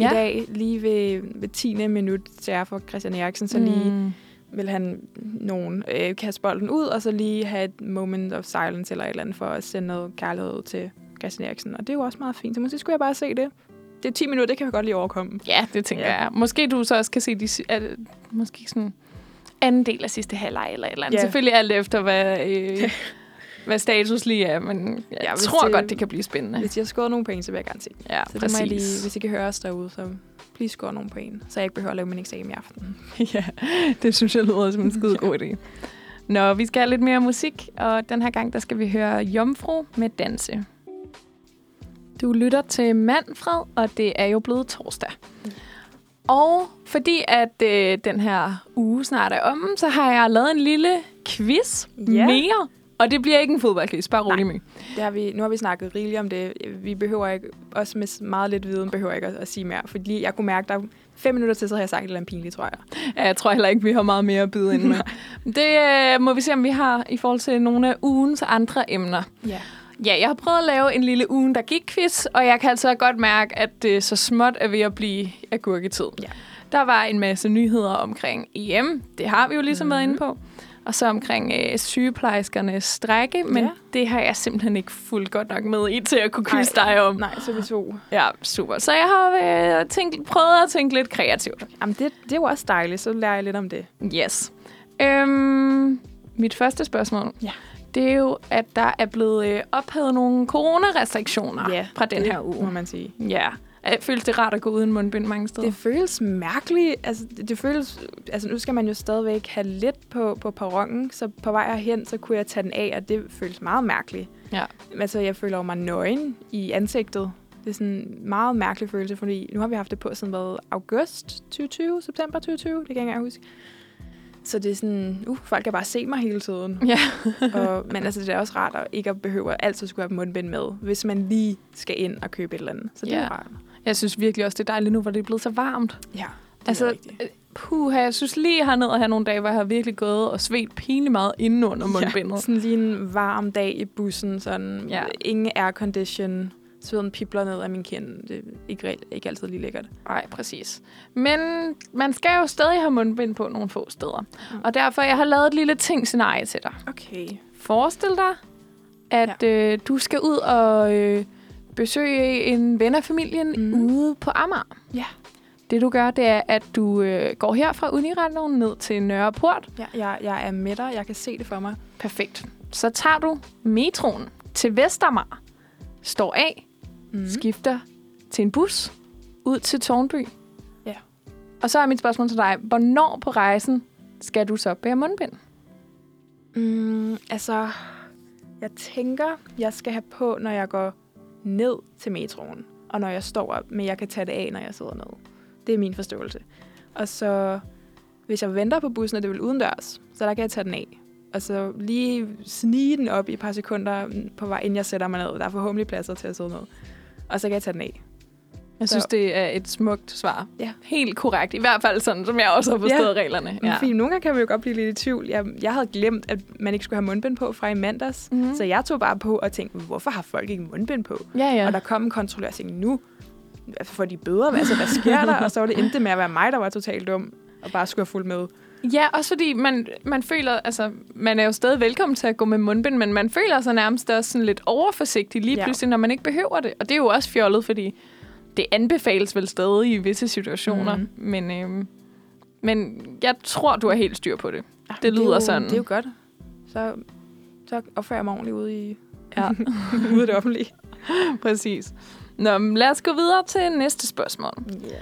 Ja. i dag, lige ved, ved 10. minut til er for Christian Eriksen, så lige Mm. Vil han nogen øh, kaste bolden ud, og så lige have et moment of silence eller et eller andet for at sende noget kærlighed ud til Christian Eriksen. Og det er jo også meget fint, så måske skulle jeg bare se det. Det er 10 minutter, det kan vi godt lige overkomme. Ja, det tænker Ja. jeg. Måske du så også kan se de, at, måske sådan anden del af sidste halvleg eller et eller andet. Ja. Selvfølgelig alt efter, hvad, øh, hvad status lige er, men jeg Ja, tror det- godt, det kan blive spændende. Hvis jeg har scoret nogle point, så vil jeg gerne se. Ja, Så det må jeg lige, hvis I kan høre os derude, så please score nogle point, så jeg ikke behøver at lave min eksamen i aften. ja, det synes jeg lyder som en skide god idé. Nå, vi skal have lidt mere musik, og den her gang, der skal vi høre Jomfru med Danse. Du lytter til Manfred, og det er jo blevet torsdag. Og fordi at øh, den her uge snart er om, så har jeg lavet en lille quiz Ja. mere. Og det bliver ikke en fodboldquiz, bare rolig med. Det har vi, nu har vi snakket rigeligt om det. Vi behøver ikke, også med meget lidt viden, behøver ikke at, at sige mere. Fordi jeg kunne mærke, der er fem minutter til, så har jeg sagt et eller andet pinligt, tror jeg. Ja, jeg tror heller ikke, vi har meget mere at byde ind med. Det øh, må vi se, om vi har i forhold til nogle af ugens andre emner. Ja. Ja, jeg har prøvet at lave en lille ugen, der gik quiz, og jeg kan altså godt mærke, at det så småt er ved at blive agurketid. Ja. Der var en masse nyheder omkring EM, det har vi jo ligesom mm. været inde på, og så omkring øh, sygeplejerskernes strække, men Ja. det har jeg simpelthen ikke fuldt godt nok med i til at kunne quizze dig om. Nej, så vi to. Ja, super. Så jeg har øh, tænkt, prøvet at tænke lidt kreativt. Jamen, det, det er jo også dejligt, så lærer jeg lidt om det. Yes. Øhm, mit første spørgsmål, Ja. det er jo, at der er blevet øh, ophævet nogle coronarestriktioner Ja, fra den her må uge. man sige. Ja. Føles det rart at gå uden mundbind mange steder? Det føles mærkeligt. Altså, det, det føles, altså, nu skal man jo stadigvæk have lidt på, på perronen, så på vej herhen, så kunne jeg tage den af, og det føles meget mærkeligt. Ja. Altså, jeg føler mig nøgen i ansigtet. Det er sådan en meget mærkelig følelse, fordi nu har vi haft det på siden hvad, august 2020, september 2020, det kan jeg ikke engang huske. Så det er sådan, uh, folk kan bare se mig hele tiden. Ja. og, men altså, det er også rart at ikke at behøve at altid skulle have mundbind med, hvis man lige skal ind og købe et eller andet. Så det er Ja. jo rart. Jeg synes virkelig også, det er dejligt nu, hvor det er blevet så varmt. Ja, det altså, er rigtigt. øh, puh, jeg synes lige hernede at have nogle dage, hvor jeg har virkelig gået og svedt pinligt meget inden under mundbindet. Ja, sådan lige en varm dag i bussen, sådan Ja. ingen aircondition, sveden pipler ned af min kind. Det er ikke, ikke altid lige lækkert. Nej, præcis. Men man skal jo stadig have mundbind på nogle få steder. Mm. Og derfor jeg har lavet et lille ting-scenarie til dig. Okay. Forestil dig, at ja. øh, du skal ud og øh, besøge en ven af familien mm. Ude på Amager. Ja. Det du gør, det er, at du øh, går her fra Uniradioen ned til Nørreport. Ja, jeg, jeg er med dig. Jeg kan se det for mig. Perfekt. Så tager du metroen til Vestermar, står af, Mm. skifter til en bus ud til Tårnby. Ja. Og så er mit spørgsmål til dig, hvornår på rejsen skal du så bære mundbind? Mm, altså, jeg tænker, jeg skal have på, når jeg går ned til metroen. Og når jeg står op, men jeg kan tage det af, når jeg sidder ned. Det er min forståelse. Og så, hvis jeg venter på bussen, og det vil udendørs, så der kan jeg tage den af. Og så lige snige den op i et par sekunder på vej, inden jeg sætter mig ned. Der er forhåbentlig pladser til at sidde ned. Og så kan jeg tage den af. Jeg Så- synes, det er et smukt svar. Ja. Helt korrekt. I hvert fald sådan, som jeg også har forstået reglerne. Ja. Fordi nogle gange kan man jo godt blive lidt i tvivl. Jeg, jeg havde glemt, at man ikke skulle have mundbind på fra i mandags. Mhm. Mm. Så jeg tog bare på og tænkte, hvorfor har folk ikke mundbind på? Ja, ja. Ja. Og der kom en kontrollør og tænkte, nu får de bøder, altså hvad sker der? og så var det endte med at være mig, der var totalt dum, og bare skulle have fulgt med. Ja, også fordi man, man føler, altså, man er jo stadig velkommen til at gå med mundbind, men man føler sig nærmest også sådan lidt overforsigtig lige Ja. pludselig, når man ikke behøver det. Og det er jo også fjollet, fordi det anbefales vel stadig i visse situationer. Mhm. Men, øhm, men jeg tror, du har helt styr på det. Det er lyder jo, sådan. Det er jo godt. Så, så opfører jeg mig ordentligt ude, i, Ja, ude i det offentlige. præcis. Nå, men lad os gå videre til næste spørgsmål. Yeah.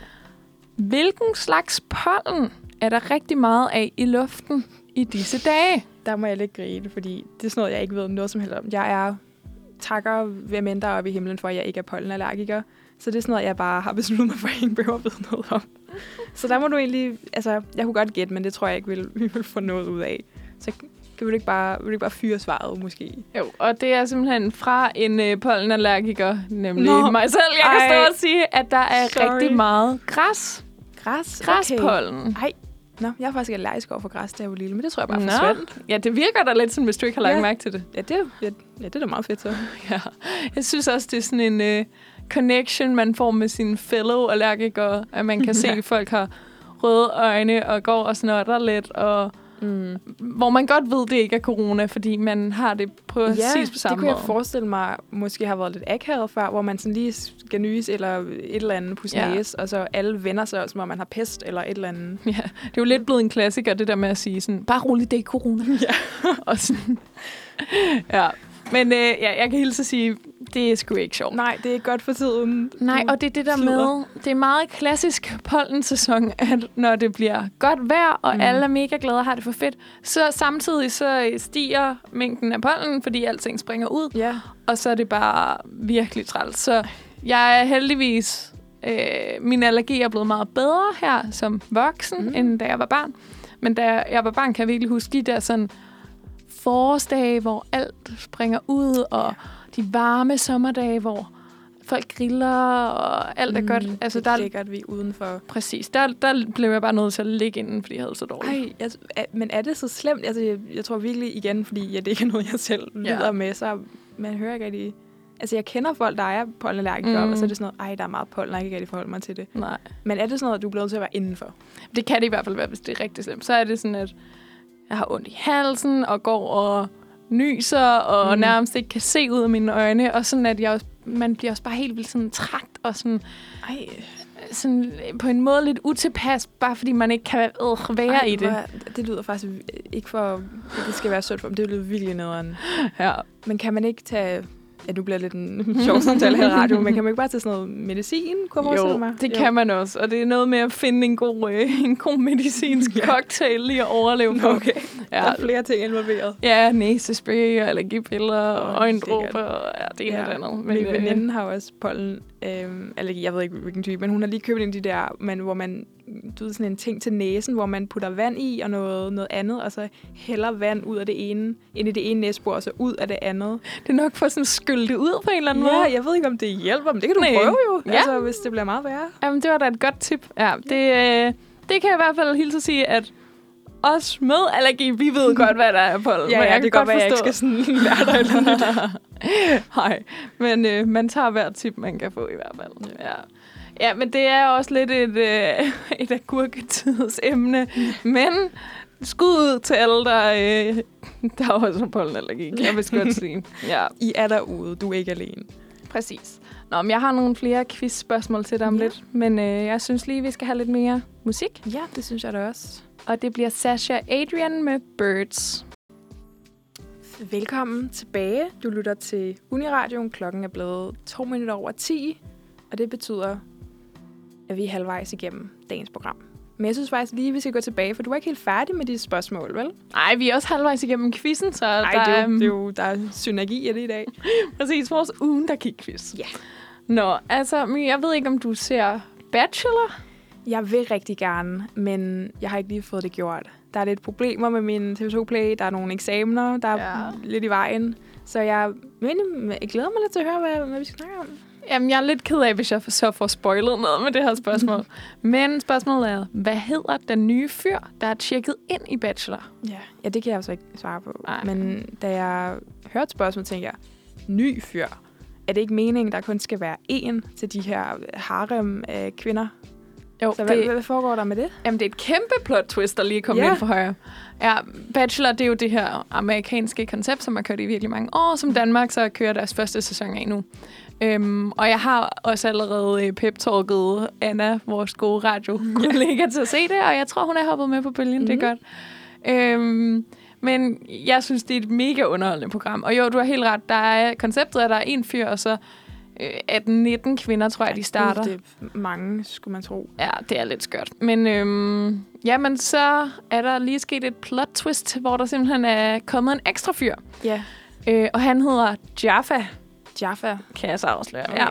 Hvilken slags pollen er der rigtig meget af i luften i disse dage? Der må jeg lidt grine, fordi det er sådan noget, jeg ikke ved noget som helst om. Jeg er takker ved mindre op i himlen for, at jeg ikke er pollenallergiker. Så det er sådan noget, jeg bare har besluttet mig for, at jeg ikke behøver at vide noget om. Så der må du egentlig... Altså, jeg kunne godt gætte, men det tror jeg ikke, vil, vi vil få noget ud af. Så kan du ikke bare, vil du ikke bare fyre svaret, måske? Jo, og det er simpelthen fra en øh, pollenallergiker, nemlig Nå. mig selv. Jeg kan Ej. stå og sige, at der er Sorry. rigtig meget græs. Græs? Græspollen. Ej, Nå, jeg er faktisk allergisk over for græs, da jeg var lille, men det tror jeg bare Nå. forsvandt. Ja, det virker da lidt sådan, hvis du ikke har lagt Ja. mærke til det. Ja, det, er- ja, ja, det er da meget fedt så. Ja. Jeg synes også, det er sådan en øh, connection, man får med sine fellow allergikere, at man kan se, at folk har røde øjne og går og snotter lidt, og Mm. hvor man godt ved, det ikke er corona, fordi man har det præcis Ja, på det samme kunne jeg måde. forestille mig måske har været lidt akavet før, hvor man sådan lige skal nyse eller et eller andet på Ja. næse, og så alle vender sig, som om man har pest eller et eller andet. Ja, det er jo lidt blevet en klassiker, det der med at sige sådan, bare roligt, det er corona. Ja. og sådan, ja. Men øh, ja, jeg kan hilse at sige, det er sgu ikke sjovt. Nej, det er ikke godt for tiden. Nej, og det er det der slider. med, det er meget klassisk pollensæson, at når det bliver godt vejr, og Mm. alle er mega glade og har det for fedt, så samtidig så stiger mængden af pollen, fordi alting springer ud, Ja. og så er det bare virkelig træls. Så jeg er heldigvis, øh, min allergi er blevet meget bedre her som voksen, mm. end da jeg var barn. Men da jeg var barn, kan jeg virkelig huske de der sådan forårsdage, hvor alt springer ud, og de varme sommerdage, hvor folk griller, og alt er Mm, godt. Altså, det er der, lækkert, vi er udenfor. præcis. Der, der blev jeg bare nødt til at ligge inden, fordi jeg havde så dårligt. Ej, er- men er det så slemt? Altså, jeg, jeg tror virkelig igen, fordi ja, det ikke er noget, jeg selv lider Ja. med, så man hører ikke rigtig... Altså, jeg kender folk, der er pollenallergikere, Mm. og så er det sådan noget, ej, der er meget pollen, og jeg kan ikke rigtig forholde mig til det. Nej. Men er det sådan noget, du er blevet til at være indenfor? Det kan det i hvert fald være, hvis det er rigtig slemt. Så er det sådan, at jeg har ondt i halsen, og går og nyser, og Mm. nærmest ikke kan se ud af mine øjne. Og sådan, at jeg også, man bliver også bare helt vildt sådan træt, og sådan, Ej, sådan på en måde lidt utilpas, bare fordi man ikke kan øh, være ej i det. hvor- det lyder faktisk ikke for, at det skal være sødt for dem. Det lyder virkelig nederen. Ja. Men kan man ikke tage... Ja, nu bliver lidt en sjov samtale her i radio, men kan man ikke bare tage sådan noget medicin, kunne jeg Jo, mig? det kan man også. Og det er noget med at finde en god, øh, en god medicinsk Ja. cocktail lige at overleve på. Okay, der Ja, er flere ting involveret. ja næsespray og allergipiller og øjendråber. Og, ja, det ene ja. det andet. Men min øh, veninde har jo også pollen øh, allergi. Jeg ved ikke, hvilken type, men hun har lige købt en af de der, men, hvor man, du ved, sådan en ting til næsen, hvor man putter vand i og noget, noget andet, og så hælder vand ud af det ene, ind i det ene næsebor, og så ud af det andet. Det er nok for sådan at skylde det ud på en eller anden Ja, måde. jeg ved ikke, om det hjælper, men det kan du Nej. prøve jo, Ja. altså, hvis det bliver meget værre. Jamen, det var da et godt tip. Ja, det, øh, det kan jeg i hvert fald hilse at sige, at os med allergi, vi ved godt, hvad der er pollen. Ja, ja, jeg det kan godt være, jeg ikke skal sådan lære dig eller. Nej, men øh, man tager hver tip, man kan få i hvert fald. Ja. Ja, men det er også lidt et, øh, et agurketidsemne. Men skud ud til alle, der, øh, der har også har pollenallergi, kan jeg vist godt sige. Ja, I er derude, du er ikke alene. præcis. Nå, men jeg har nogle flere quiz-spørgsmål til dig om Ja. lidt. Men øh, jeg synes lige, vi skal have lidt mere musik. Ja, det synes jeg da også. Og det bliver Sasha Adrian med Birds. Velkommen tilbage. Du lytter til Uniradioen. Klokken er blevet to minutter over 10, og det betyder, at vi er halvvejs igennem dagens program. Men jeg synes faktisk lige, at vi skal gå tilbage, for du er ikke helt færdig med de spørgsmål, vel? Nej, vi er også halvvejs igennem quizzen, så Nej, der det, er jo, det er jo, der er synergi i det i dag. præcis vores ugen, der gik quiz. Ja. Nå, altså, jeg ved ikke, om du ser Bachelor? Jeg vil rigtig gerne, men jeg har ikke lige fået det gjort. Der er lidt problemer med min TV2 Play. Der er nogle eksamener, der er Ja. lidt i vejen. Så jeg, men, jeg glæder mig lidt til at høre, hvad, hvad vi skal snakke om. Jamen, jeg er lidt ked af, hvis jeg så får spoilet noget med det her spørgsmål. Men spørgsmålet er, hvad hedder den nye fyr, der er tjekket ind i Bachelor? Ja, ja det kan jeg altså ikke svare på. Nej. Men da jeg hørte spørgsmålet, tænkte jeg, ny fyr. Er det ikke meningen, der kun skal være én til de her harem af kvinder? Jo, Så hvad, det, hvad foregår der med det? jamen, det er et kæmpe plot twist, der lige er kommet Ja. ind for højre. Ja, Bachelor, det er jo det her amerikanske koncept, som har kørt i virkelig mange år, som Danmark så kører deres første sæson af nu. Øhm, og jeg har også allerede øh, pep-talket Anna, vores gode radiokollega, til at se det, og jeg tror, hun er hoppet med på bølgen. Mm. Det er Mhm. godt. Øhm, men jeg synes, det er et mega underholdende program. Og jo, du har helt ret. Der er konceptet, at der er en fyr, og så 18-19 kvinder, tror jeg, de starter. Gud, det er mange, skulle man tro. Ja, det er lidt skørt. Men øhm, jamen, så er der lige sket et plot twist, hvor der simpelthen er kommet en ekstra fyr. Ja, Øh, og han hedder Jaffa, Jaffa. kan jeg så afsløre. Okay.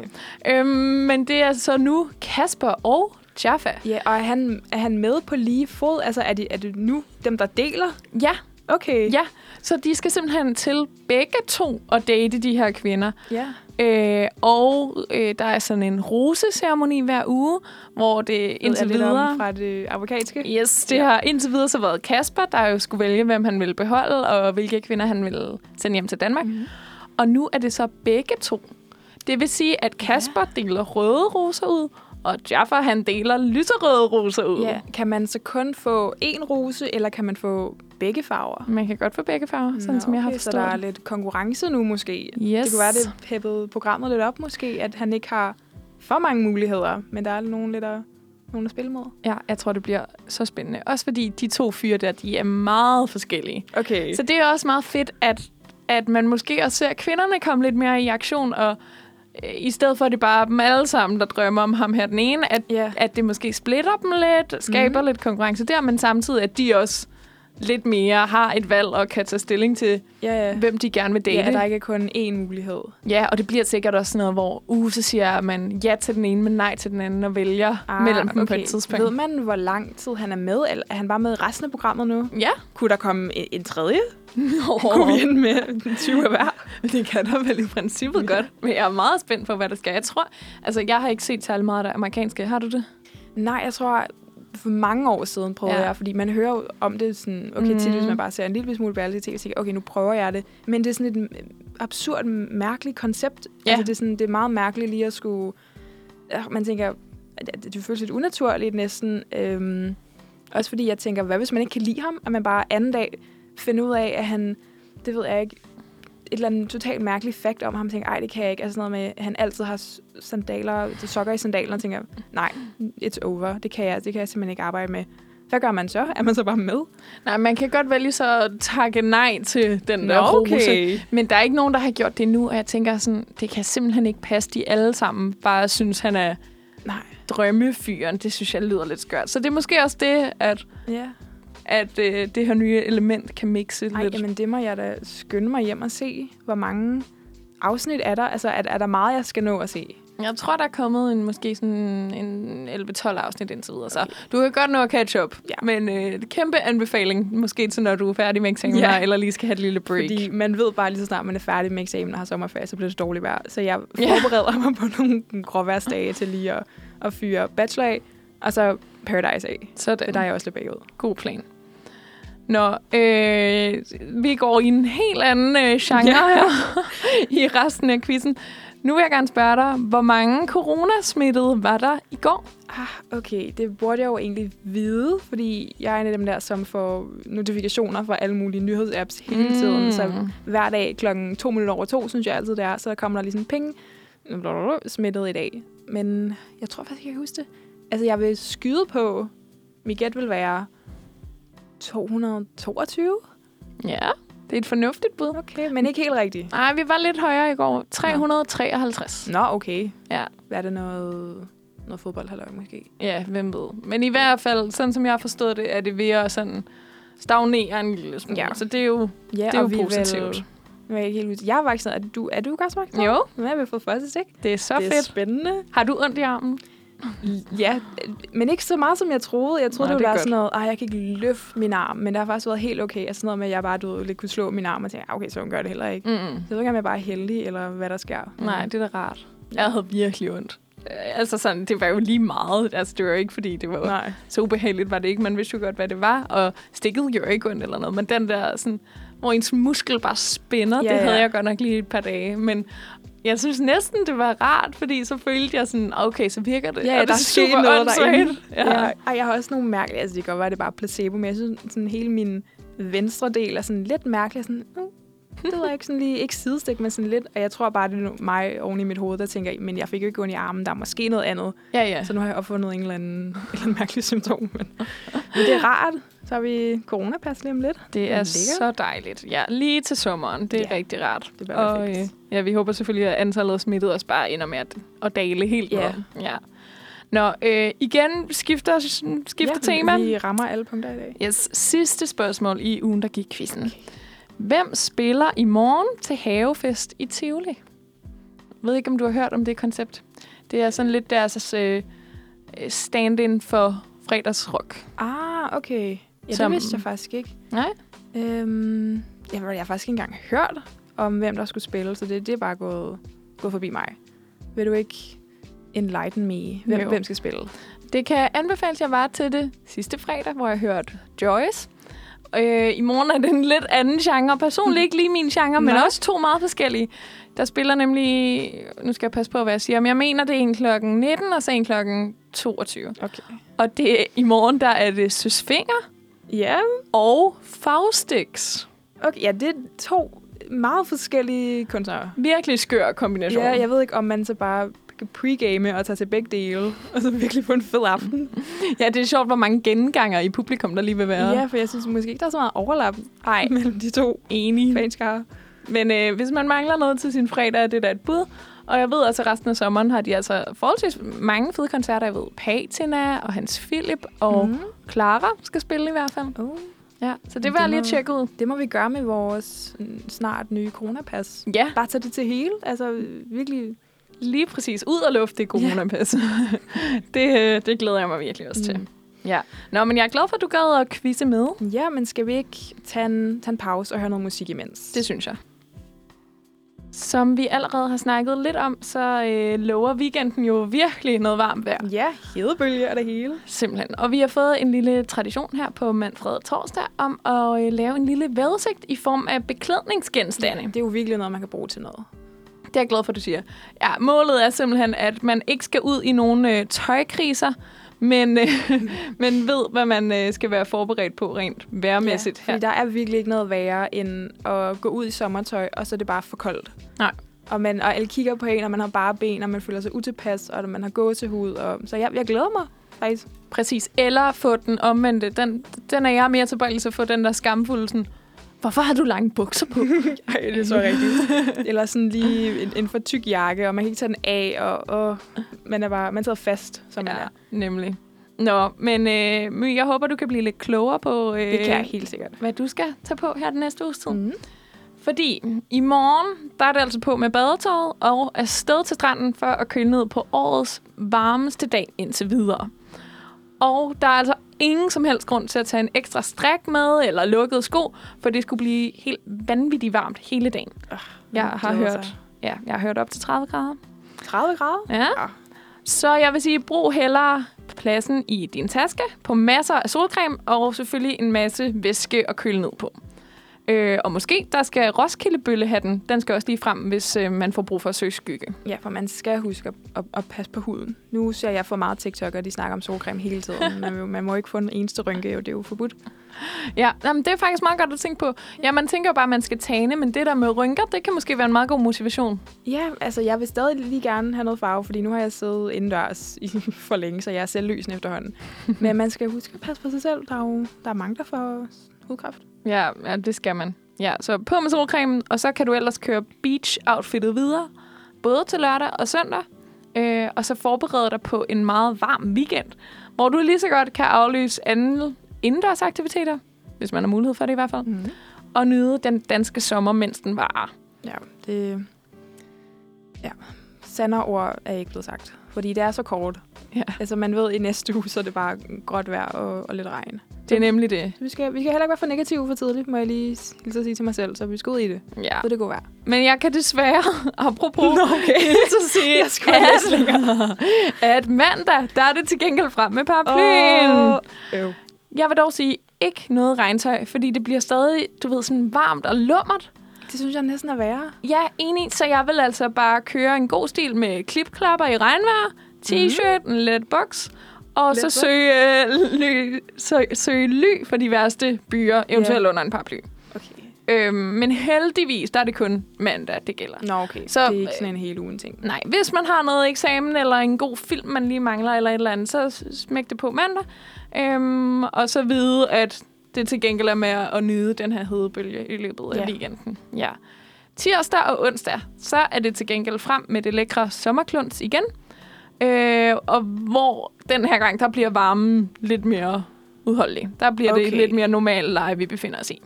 Ja. Øhm, men det er så nu Kasper og Jaffa. Ja, og er han, er han med på lige fod? Altså, er det, er det nu dem, der deler? Ja, Okay. ja. Så de skal simpelthen til begge to at date de her kvinder. ja. Øh, og øh, der er sådan en roseceremoni hver uge, hvor det indtil videre... fra det amerikanske? Yes, det har indtil videre så været Kasper, der jo skulle vælge, hvem han ville beholde, og hvilke kvinder han ville sende hjem til Danmark. Mhm. Og nu er det så begge to. Det vil sige, at Kasper deler røde roser ud, og Jaffa han deler lyserøde roser ud. Ja. Kan man så kun få én rose, eller kan man få begge farver? Man kan godt få begge farver, sådan som jeg har okay, Så forstået. der er lidt konkurrence nu måske. Yes. Det kunne være, det peppede programmet lidt op måske, at han ikke har for mange muligheder, men der er nogen lidt at, nogen at spille mod. Ja, jeg tror, det bliver så spændende. Også fordi de to fyre der, de er meget forskellige. Okay. Så det er også meget fedt, at at man måske også ser kvinderne komme lidt mere i aktion, og i stedet for, at det bare er dem alle sammen, der drømmer om ham her den ene, at, Ja. at det måske splitter dem lidt, skaber mm. lidt konkurrence der, men samtidig, at de også lidt mere har et valg og kan tage stilling til, Ja, ja. hvem de gerne vil date. Ja, at der ikke er kun én mulighed. Ja, og det bliver sikkert også sådan noget, hvor uh, så siger man ja til den ene, men nej til den anden, og vælger ah, mellem dem på et tidspunkt. Ved man, hvor lang tid han er med? Eller er han bare med i resten af programmet nu? Ja. Kunne der komme en, en tredje? Oh. Kunne vi ende med 20 af hver? Det kan der vel i princippet godt. Men jeg er meget spændt på, hvad der skal. Jeg tror, altså jeg har ikke set særlig meget af det amerikanske. Har du det? Nej, jeg tror, for mange år siden prøvede Ja. jeg, fordi man hører om det sådan, okay, mm. Mhm. tit hvis man bare ser en lille smule reality tv, så tænker okay, nu prøver jeg det. Men det er sådan et øh, absurd, mærkeligt koncept. Ja. Altså, det er, sådan, det er meget mærkeligt lige at skulle... Man tænker, det, det føles lidt unaturligt næsten. Øhm, også fordi jeg tænker, hvad hvis man ikke kan lide ham, at man bare anden dag finder ud af, at han, det ved jeg ikke, eller andet totalt mærkeligt fakt om ham, tænker, ej, det kan jeg ikke. Altså sådan noget med, han altid har sandaler, sokker i sandalerne, og tænker, nej, it's over. Det kan jeg, det kan jeg simpelthen ikke arbejde med. Hvad gør man så? Er man så bare med? Nej, man kan godt vælge så at takke nej til den der rose. Men der er ikke nogen, der har gjort det nu, og jeg tænker sådan, det kan simpelthen ikke passe, de alle sammen bare synes, han er Nej. drømmefyren. Det synes jeg lyder lidt skørt. Så det er måske også det, at, Ja. At øh, det her nye element kan mixe Ej, lidt. jamen det må jeg da skynde mig hjem og se. Hvor mange afsnit er der? Altså, er, er der meget, jeg skal nå at se? Jeg tror, der er kommet en, måske sådan en 11-12 afsnit indtil videre, så du kan godt nå at catch up. Ja. Men øh, kæmpe anbefaling, måske til når du er færdig med eksamen, Ja. ja. eller lige skal have et lille break. Fordi man ved bare lige så snart, man er færdig med eksamen og har sommerferie, så bliver det dårligt vejr. Så jeg Ja. forbereder mig på nogle gråværsdage til lige at, at fyre bachelor af, og så Paradise af. Sådan. For der er jeg også lidt bagud. God plan. Nå, øh, vi går i en helt anden øh, genre Ja. her i resten af quizzen. Nu vil jeg gerne spørge dig, hvor mange coronasmittede var der i går? Ah, okay, det burde jeg jo egentlig vide, fordi jeg er en af dem der, som får notifikationer fra alle mulige nyhedsapps hele Mm. tiden. Så hver dag klokken to minutter over to, synes jeg altid det er, så kommer der lige sådan en ping, blablabla, smittet i dag. Men jeg tror faktisk, jeg kan huske det. Altså, jeg vil skyde på, mit gæt vil være 222. Ja, det er et fornuftigt bud. Okay, men ikke helt rigtigt. Nej, vi var lidt højere i går. 353. Nå, okay. Ja. Er det noget, noget fodboldhalløj måske? Ja, hvem ved. Men i hvert fald, sådan som jeg har forstået det, er det ved at sådan stagnere en lille smule. Ja. Så det er jo, Ja, det er jo positivt. Vil, nu er jeg ikke helt ud. Jeg er vaccineret. Er du, er du også vaccineret? Jo, Nu har vi fået første stik. det er så det er fedt. spændende. Har du ondt i armen? Ja, men ikke så meget, som jeg troede. Jeg troede, Nå, det det ville være godt. sådan noget, ej, jeg kan ikke løfte min arm. Men det har faktisk været helt okay. Altså sådan noget med, at jeg bare du ved, lidt kunne slå min arm og tænke, "Ah, okay, så hun gør det heller ikke. Mm. Så jeg ved ikke, om jeg bare er heldig, eller hvad der sker. Nej, det er da rart. Jeg havde virkelig ondt. Øh, Altså sådan, det var jo lige meget. Altså, det var jo ikke, fordi det var Nej. så ubehageligt, var det ikke. Man vidste jo godt, hvad det var. Og stikket gjorde ikke ondt eller noget. Men den der, sådan, hvor ens muskel bare spænder, Ja, det havde ja. jeg godt nok lige et par dage. Men jeg synes næsten, det var rart, fordi så følte jeg sådan, okay, så virker det. Ja, Og det der er sket noget derinde. Ja. Ja. Ej, jeg har også nogle mærkelige, altså det kan godt være, det bare placebo, men jeg synes sådan hele min venstre del er sådan lidt mærkelig. Sådan, det ved jeg ikke, sådan lige, ikke sidestik, men sådan lidt. Og jeg tror bare, det er mig oven i mit hoved, der tænker, men jeg fik jo ikke ondt i armen, der er måske noget andet. Ja, ja. Så nu har jeg opfundet en eller anden, en eller anden mærkelig symptom. Men, men det er rart. Så har vi coronapas lige om lidt. Det er så dejligt. Ja, lige til sommeren. Det er Ja, rigtig rart. det bliver og, øh, ja, vi håber selvfølgelig, at antallet af smittede også bare ender med at, at dale helt Ja. Ja. Nå, øh, igen skifter, skifter ja, tema. Vi rammer alle punkter i dag. Yes, sidste spørgsmål i ugen, der gik quizzen. Okay. Hvem spiller i morgen til havefest i Tivoli? Jeg ved ikke, om du har hørt om det koncept. Det er sådan lidt deres øh, stand-in for fredagsrock. Ah, okay. Ja, Som- det vidste jeg faktisk ikke. Nej? Øhm, jeg, jeg har faktisk ikke engang hørt om, hvem der skulle spille, så det, det er bare gået, gået forbi mig. Vil du ikke enlighten me? Hvem, Jo. hvem skal spille? Det kan anbefales, jeg var til det sidste fredag, hvor jeg hørte Joyce. Øh, I morgen er det en lidt anden genre. Personligt ikke lige min genre, men også to meget forskellige. Der spiller nemlig... Nu skal jeg passe på, hvad jeg siger. Men jeg mener, det er en klokken 19, og så en klokken 22. Okay. Og det, i morgen, der er det Søs Finger Ja, og Faustix. okay. ja, det er to meget forskellige kunstnere. Virkelig skør kombination. Ja, jeg ved ikke, om man så bare pregame og tage til begge dele, og så virkelig få en fed aften. ja, det er sjovt, hvor mange genganger i publikum, der lige vil være. Ja, for jeg synes måske ikke, der er så meget overlap Ej, mellem de to enig. fanskare. Men øh, hvis man mangler noget til sin fredag, er det da et bud. Og jeg ved altså, at resten af sommeren har de altså forholdsvis mange fede koncerter. Jeg ved, Patina og Hans Philip og mm. Clara skal spille i hvert fald. Oh. Ja, så det Det jeg må- lige at tjekke ud. Det må vi gøre med vores mm, snart nye coronapas. Ja, Bare tage det til hele. Altså virkelig. Lige præcis. Ud og lufte det coronapas. det, øh, det glæder jeg mig virkelig også til. Mm. Ja. Nå, men jeg er glad for, at du gad at quizze med. Ja, men skal vi ikke tage en, tage en pause og høre noget musik imens? Det synes jeg. Som vi allerede har snakket lidt om, så øh, lover weekenden jo virkelig noget varmt vejr. Ja, hedebølge er det hele. Simpelthen. Og vi har fået en lille tradition her på Manfred Torsdag om at øh, lave en lille vejrudsigt i form af beklædningsgenstande. Det er jo virkelig noget, man kan bruge til noget. Det er jeg glad for, at du siger. Ja, målet er simpelthen, at man ikke skal ud i nogle øh, tøjkriser, men, øh, men ved, hvad man øh, skal være forberedt på rent vejrmæssigt ja, her. fordi der er virkelig ikke noget værre, end at gå ud i sommertøj, og så er det bare for koldt. Nej. Og, man, og alle kigger på en, og man har bare ben, og man føler sig utilpas, og man har gåsehud. Og, så jeg, jeg glæder mig, faktisk. Præcis. Eller få den omvendte. Den, den er jeg mere tilbøjelig til at få den der skamfulde sådan, hvorfor har du lange bukser på? Ej, det er så rigtigt. Eller sådan lige en, en for tyk jakke, og man kan ikke tage den af, og, og man er bare man sidder fast, som man ja, er. nemlig. Nå, men øh, My, jeg håber, du kan blive lidt klogere på, øh, Det kan jeg helt sikkert. hvad du skal tage på her den næste uges tid. Mm. Fordi i morgen, der er det altså på med badetøjet og afsted til stranden for at køle ned på årets varmeste dag indtil videre. Og der er altså ingen som helst grund til at tage en ekstra stræk med eller lukket sko, for det skulle blive helt vanvittigt varmt hele dagen. Jeg har hørt, sig. ja, jeg har hørt op til 30 grader. 30 grader? Ja. Ja. Så jeg vil sige, brug hellere pladsen i din taske på masser af solcreme og selvfølgelig en masse væske at køle ned på. Øh, og måske der skal Roskildebøllehatten, den skal også lige frem, hvis øh, man får brug for at søge skygge. Ja, for man skal huske at, at, at passe på huden. Nu ser jeg for meget TikTok, og de snakker om solcreme hele tiden. Man, man må ikke få en eneste rynke, jo. det er jo forbudt. Ja, jamen, det er faktisk meget godt at tænke på. Ja, man tænker jo bare, at man skal tane, men det der med rynker, det kan måske være en meget god motivation. Ja, altså jeg vil stadig lige gerne have noget farve, fordi nu har jeg siddet indendørs i for længe, så jeg er selv lysende efterhånden. Men man skal huske at passe på sig selv. Der er jo der er mange, der får hudkræft. Ja, ja, det skal man. Ja, så på med solcremen, og så kan du ellers køre beach-outfittet videre, både til lørdag og søndag, øh, og så forberede dig på en meget varm weekend, hvor du lige så godt kan aflyse alle indendørsaktiviteter, hvis man har mulighed for det i hvert fald, Mm. og nyde den danske sommer, mens den varer. Ja, det... Ja, sandere ord er ikke blevet sagt. Fordi det er så kort. Ja. Altså man ved, i næste uge, så er det bare gråt vejr og, og lidt regn. Det er nemlig det. Vi skal, vi skal heller ikke være for negative for tidligt, må jeg lige hilse at sige til mig selv. Så vi skal ud i det. Ja. Så det går vejr. Men jeg kan desværre, apropos, okay. så sige, Jeg skal at, at mandag, der er det til gengæld frem med paraplyen. Øv. Jeg vil dog sige, ikke noget regntøj, fordi det bliver stadig, du ved, sådan varmt og lummert. Det synes jeg næsten er værre. Ja, enig, så jeg vil altså bare køre en god stil med klipklapper i regnvejr, t-shirt, en let box, og så Let søge, øh, ly, sø, søge ly for de værste byer, eventuelt under en paraply. Okay. Øhm, men heldigvis, der er det kun mandag, det gælder. Nå, okay. Så, det er ikke sådan en hele ugen ting. Nej, hvis man har noget eksamen eller en god film, man lige mangler eller et eller andet, så smæk det på mandag. Øhm, og så vide, at det til gengæld er med at nyde den her hedebølge i løbet af Ja. weekenden. Ja. Tirsdag og onsdag, så er det til gengæld frem med det lækre sommerkluns igen. Øh, og hvor den her gang, der bliver varmen lidt mere udholdelig. Der bliver okay. det lidt mere normalt leje, vi befinder os i.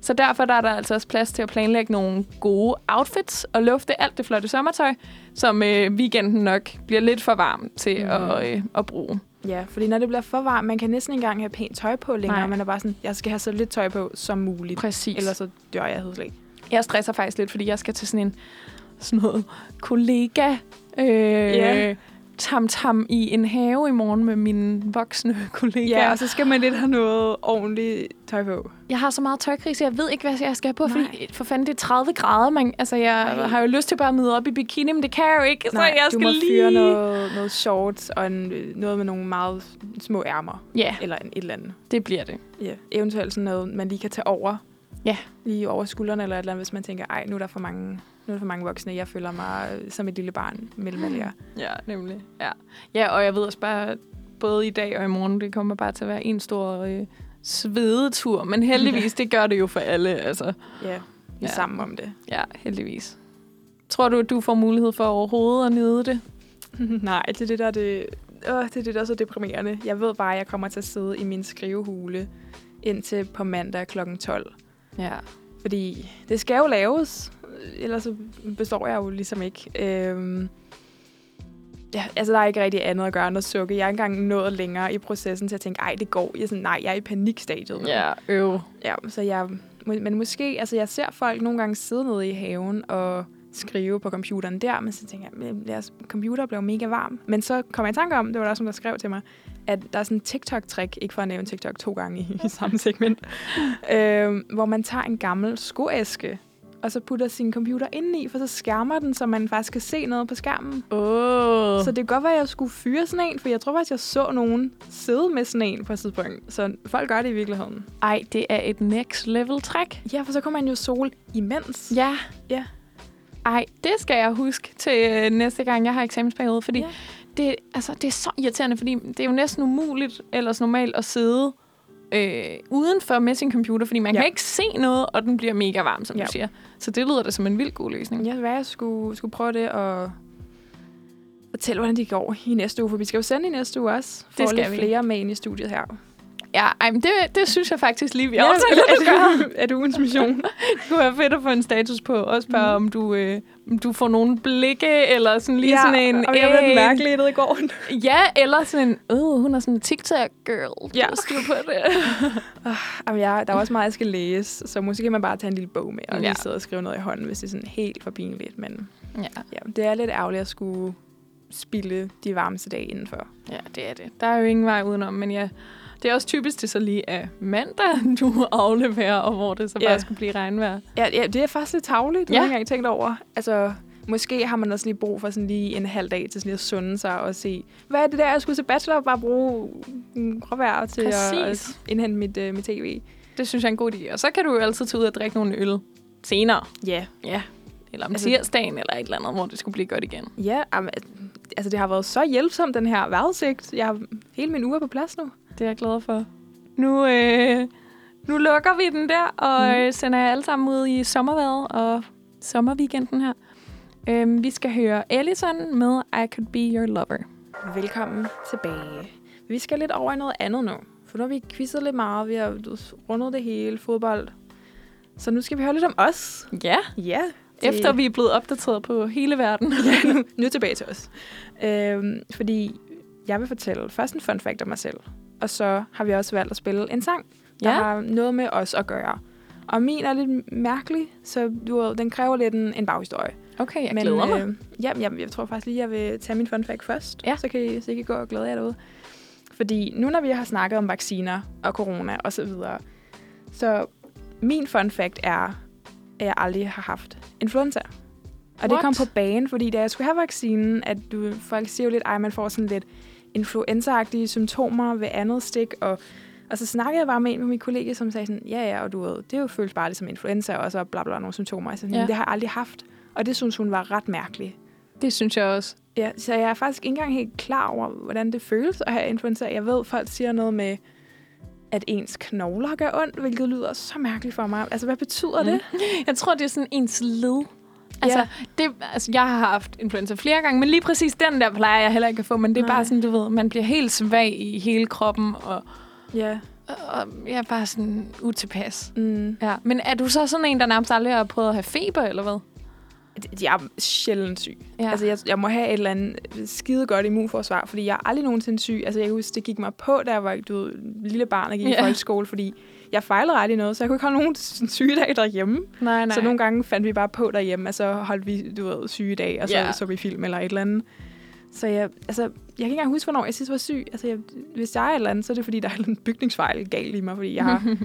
Så derfor der er der altså også plads til at planlægge nogle gode outfits og lufte alt det flotte sommertøj, som øh, weekenden nok bliver lidt for varm til mm. at, øh, at bruge. Ja, fordi når det bliver for varmt, man kan næsten ikke engang have pænt tøj på længere. Nej. Man er bare sådan, jeg skal have så lidt tøj på som muligt. Præcis. Ellers så dør jeg helt slet Jeg stresser faktisk lidt, fordi jeg skal til sådan en sådan noget kollega øh, Ja. Tam-tam i en have i morgen med mine voksne kollegaer. Ja, og så skal man lidt have noget ordentligt tøj på. Jeg har så meget tøjkrise, jeg ved ikke, hvad jeg skal have på, Nej. fordi for fanden, det er 30 grader. Man, altså, jeg Ej. har jo lyst til bare at møde op i bikini, men det kan jeg jo ikke, så Nej, jeg du skal må lige... fyre noget, noget shorts og en, noget med nogle meget små ærmer. Ja, Eller en, et eller andet. det bliver det. Ja. Eventuelt sådan noget, man lige kan tage over. Ja. Lige over skuldrene eller et eller andet, hvis man tænker, ej, nu er der for mange, nu er der for mange voksne. Jeg føler mig øh, som et lille barn mellem alle jer. Ja, nemlig. Ja. ja, og jeg ved også bare, både i dag og i morgen, det kommer bare til at være en stor øh, svedetur. Men heldigvis, det gør det jo for alle. Altså. Ja. Vi er Ja. sammen om det. Ja, heldigvis. Tror du, at du får mulighed for overhovedet at nyde det? Nej, det er det, der er det, åh, det er det, der er så deprimerende. Jeg ved bare, at jeg kommer til at sidde i min skrivehule indtil på mandag kl. 12. Ja. Fordi det skal jo laves, ellers så består jeg jo ligesom ikke. Øhm, ja, altså, der er ikke rigtig andet at gøre end at sukke. Jeg er ikke engang nået længere i processen til at tænke, ej, det går. Jeg er sådan, nej, jeg er i panikstadiet. Ja, øv. Ja, så jeg, men måske, altså jeg ser folk nogle gange sidde nede i haven og skrive på computeren der, men så tænker jeg, deres computer blev mega varm. Men så kom jeg i tanke om, det var der også nogen, der skrev til mig, at der er sådan en TikTok-trick, ikke for at nævne TikTok to gange i, i samme segment, øh, hvor man tager en gammel skoæske, og så putter sin computer indeni, for så skærmer den, så man faktisk kan se noget på skærmen. Åh. Så det kan godt være, at jeg skulle fyre sådan en, for jeg tror faktisk, jeg så nogen sidde med sådan en på et tidspunkt. Så folk gør det i virkeligheden. Ej, det er et next level træk. Ja, for så kommer man jo sol imens. Ja. Ja. Ej, det skal jeg huske til øh, næste gang, jeg har eksamensperiode, fordi Ja. det, altså, det er så irriterende, fordi det er jo næsten umuligt ellers normalt at sidde øh, udenfor med sin computer, fordi man ja. Kan ikke se noget, og den bliver mega varm, som ja. Du siger. Så det lyder da som en vild god løsning. Ja, hvad jeg skulle, skulle prøve det og fortælle, hvordan det går i næste uge, for vi skal jo sende i næste uge også. For Det skal lidt vi. flere med ind i studiet her. Ja, ej, men det, det synes jeg faktisk lige, vi Ja, at er, det, er det ugens mission? Det kunne være fedt at få en status på. Også bare, mm. om, du, øh, du får nogle blikke, eller sådan lige sådan en... og jeg blev mærkelige i går. Ja, eller sådan en, øh, hun er sådan en TikTok-girl. Ja. Ja. styr på det. Jamen, jeg, der er også meget, jeg skal læse, så måske kan man bare tage en lille bog med og lige Ja. sidde og skrive noget i hånden, hvis det er sådan helt for pinligt. Men ja. ja, det er lidt ærgerligt at skulle spille de varmeste dage indenfor. ja, det er det. Der er jo ingen vej udenom, men ja, det er også typisk, det så lige er mandag, du afleverer, og hvor det så Ja. bare skulle blive regnvejr. Ja, ja, det er faktisk lidt tavligt, det Ja. har jeg ikke tænkt over. Altså, måske har man også lige brug for sådan lige en halv dag til sådan lige at sunde sig og se, hvad er det der, jeg skulle til bachelor, bare bruge gråvejr til at, Præcis. at indhente mit, uh, mit tv. Det synes jeg er en god idé. Og så kan du jo altid tage ud og drikke nogle øl senere. Ja, Ja. Eller om Altså- tirsdagen, eller et eller andet, hvor det skulle blive godt igen. ja jamen, altså det har været så hjælpsomt, den her vejrudsigt. Jeg har hele min uge på plads nu. Det er jeg glad for. Nu, øh, nu lukker vi den der, og mm. sender jer alle sammen ud i sommerværet og sommerweekenden her. Øhm, vi skal høre Ellison med I Could Be Your Lover. Velkommen tilbage. Vi skal lidt over i noget andet nu. For nu har vi quizzet lidt meget, vi har rundet det hele, fodbold. Så nu skal vi høre lidt om os. Ja, Ja. efter vi er blevet opdateret på hele verden. ja, nu, nu tilbage til os. Øhm, fordi jeg vil fortælle først en fun fact om mig selv. Og så har vi også valgt at spille en sang, der Ja. har noget med os at gøre. Og min er lidt mærkelig, så du, den kræver lidt en, en baghistorie. Okay, jeg Men, glæder mig. Øh, ja, jeg, jeg tror faktisk lige, jeg vil tage min fun fact først. Ja. Så, kan I, så I kan gå og glæde jer derude. Fordi nu når vi har snakket om vacciner og corona og så videre, så min fun fact er, at jeg aldrig har haft influenza. Og det What? kom på banen, fordi da jeg skulle have vaccinen, at du, folk siger jo lidt, at man får sådan lidt influenza symptomer ved andet stik, og, og så snakkede jeg bare med en af mine kollegaer, som sagde sådan, ja ja, og du ved, det er jo føles bare lidt som influenza, og så bla bla nogle symptomer. Og så sådan, Ja. ja. det har jeg aldrig haft. Og det synes hun var ret mærkeligt. Det synes jeg også. Ja, så jeg er faktisk ikke engang helt klar over, hvordan det føles at have influenza. Jeg ved, folk siger noget med, at ens knogler gør ondt, hvilket lyder så mærkeligt for mig. Altså, hvad betyder Mm. det? Jeg tror, det er sådan ens led. Altså, Ja. det, altså, jeg har haft influenza flere gange, men lige præcis den der plejer jeg heller ikke at få. Men det er Nej. bare sådan, du ved, man bliver helt svag i hele kroppen, og, Ja. og jeg er bare sådan utilpas. Mm. Ja. Men er du så sådan en, der nærmest aldrig har prøvet at have feber, eller hvad? Jeg er sjældent syg. Ja. Ja. Altså, jeg, jeg må have et eller andet skide godt immunforsvar, fordi jeg er aldrig nogensinde syg. Altså, jeg kan huske, det gik mig på, da jeg var du ved, lille barn og gik Ja. i folkeskole, fordi jeg fejlede aldrig noget, så jeg kunne ikke holde nogen sygedag derhjemme. Nej, nej. Så nogle gange fandt vi bare på derhjemme, og så holdt vi, du ved, sygedag, og så yeah. så vi film eller et eller andet. Så jeg, altså, jeg kan ikke engang huske, hvornår jeg sidst var syg. Altså, jeg, hvis jeg er et eller andet, så er det, fordi der er en bygningsfejl galt i mig, fordi jeg har...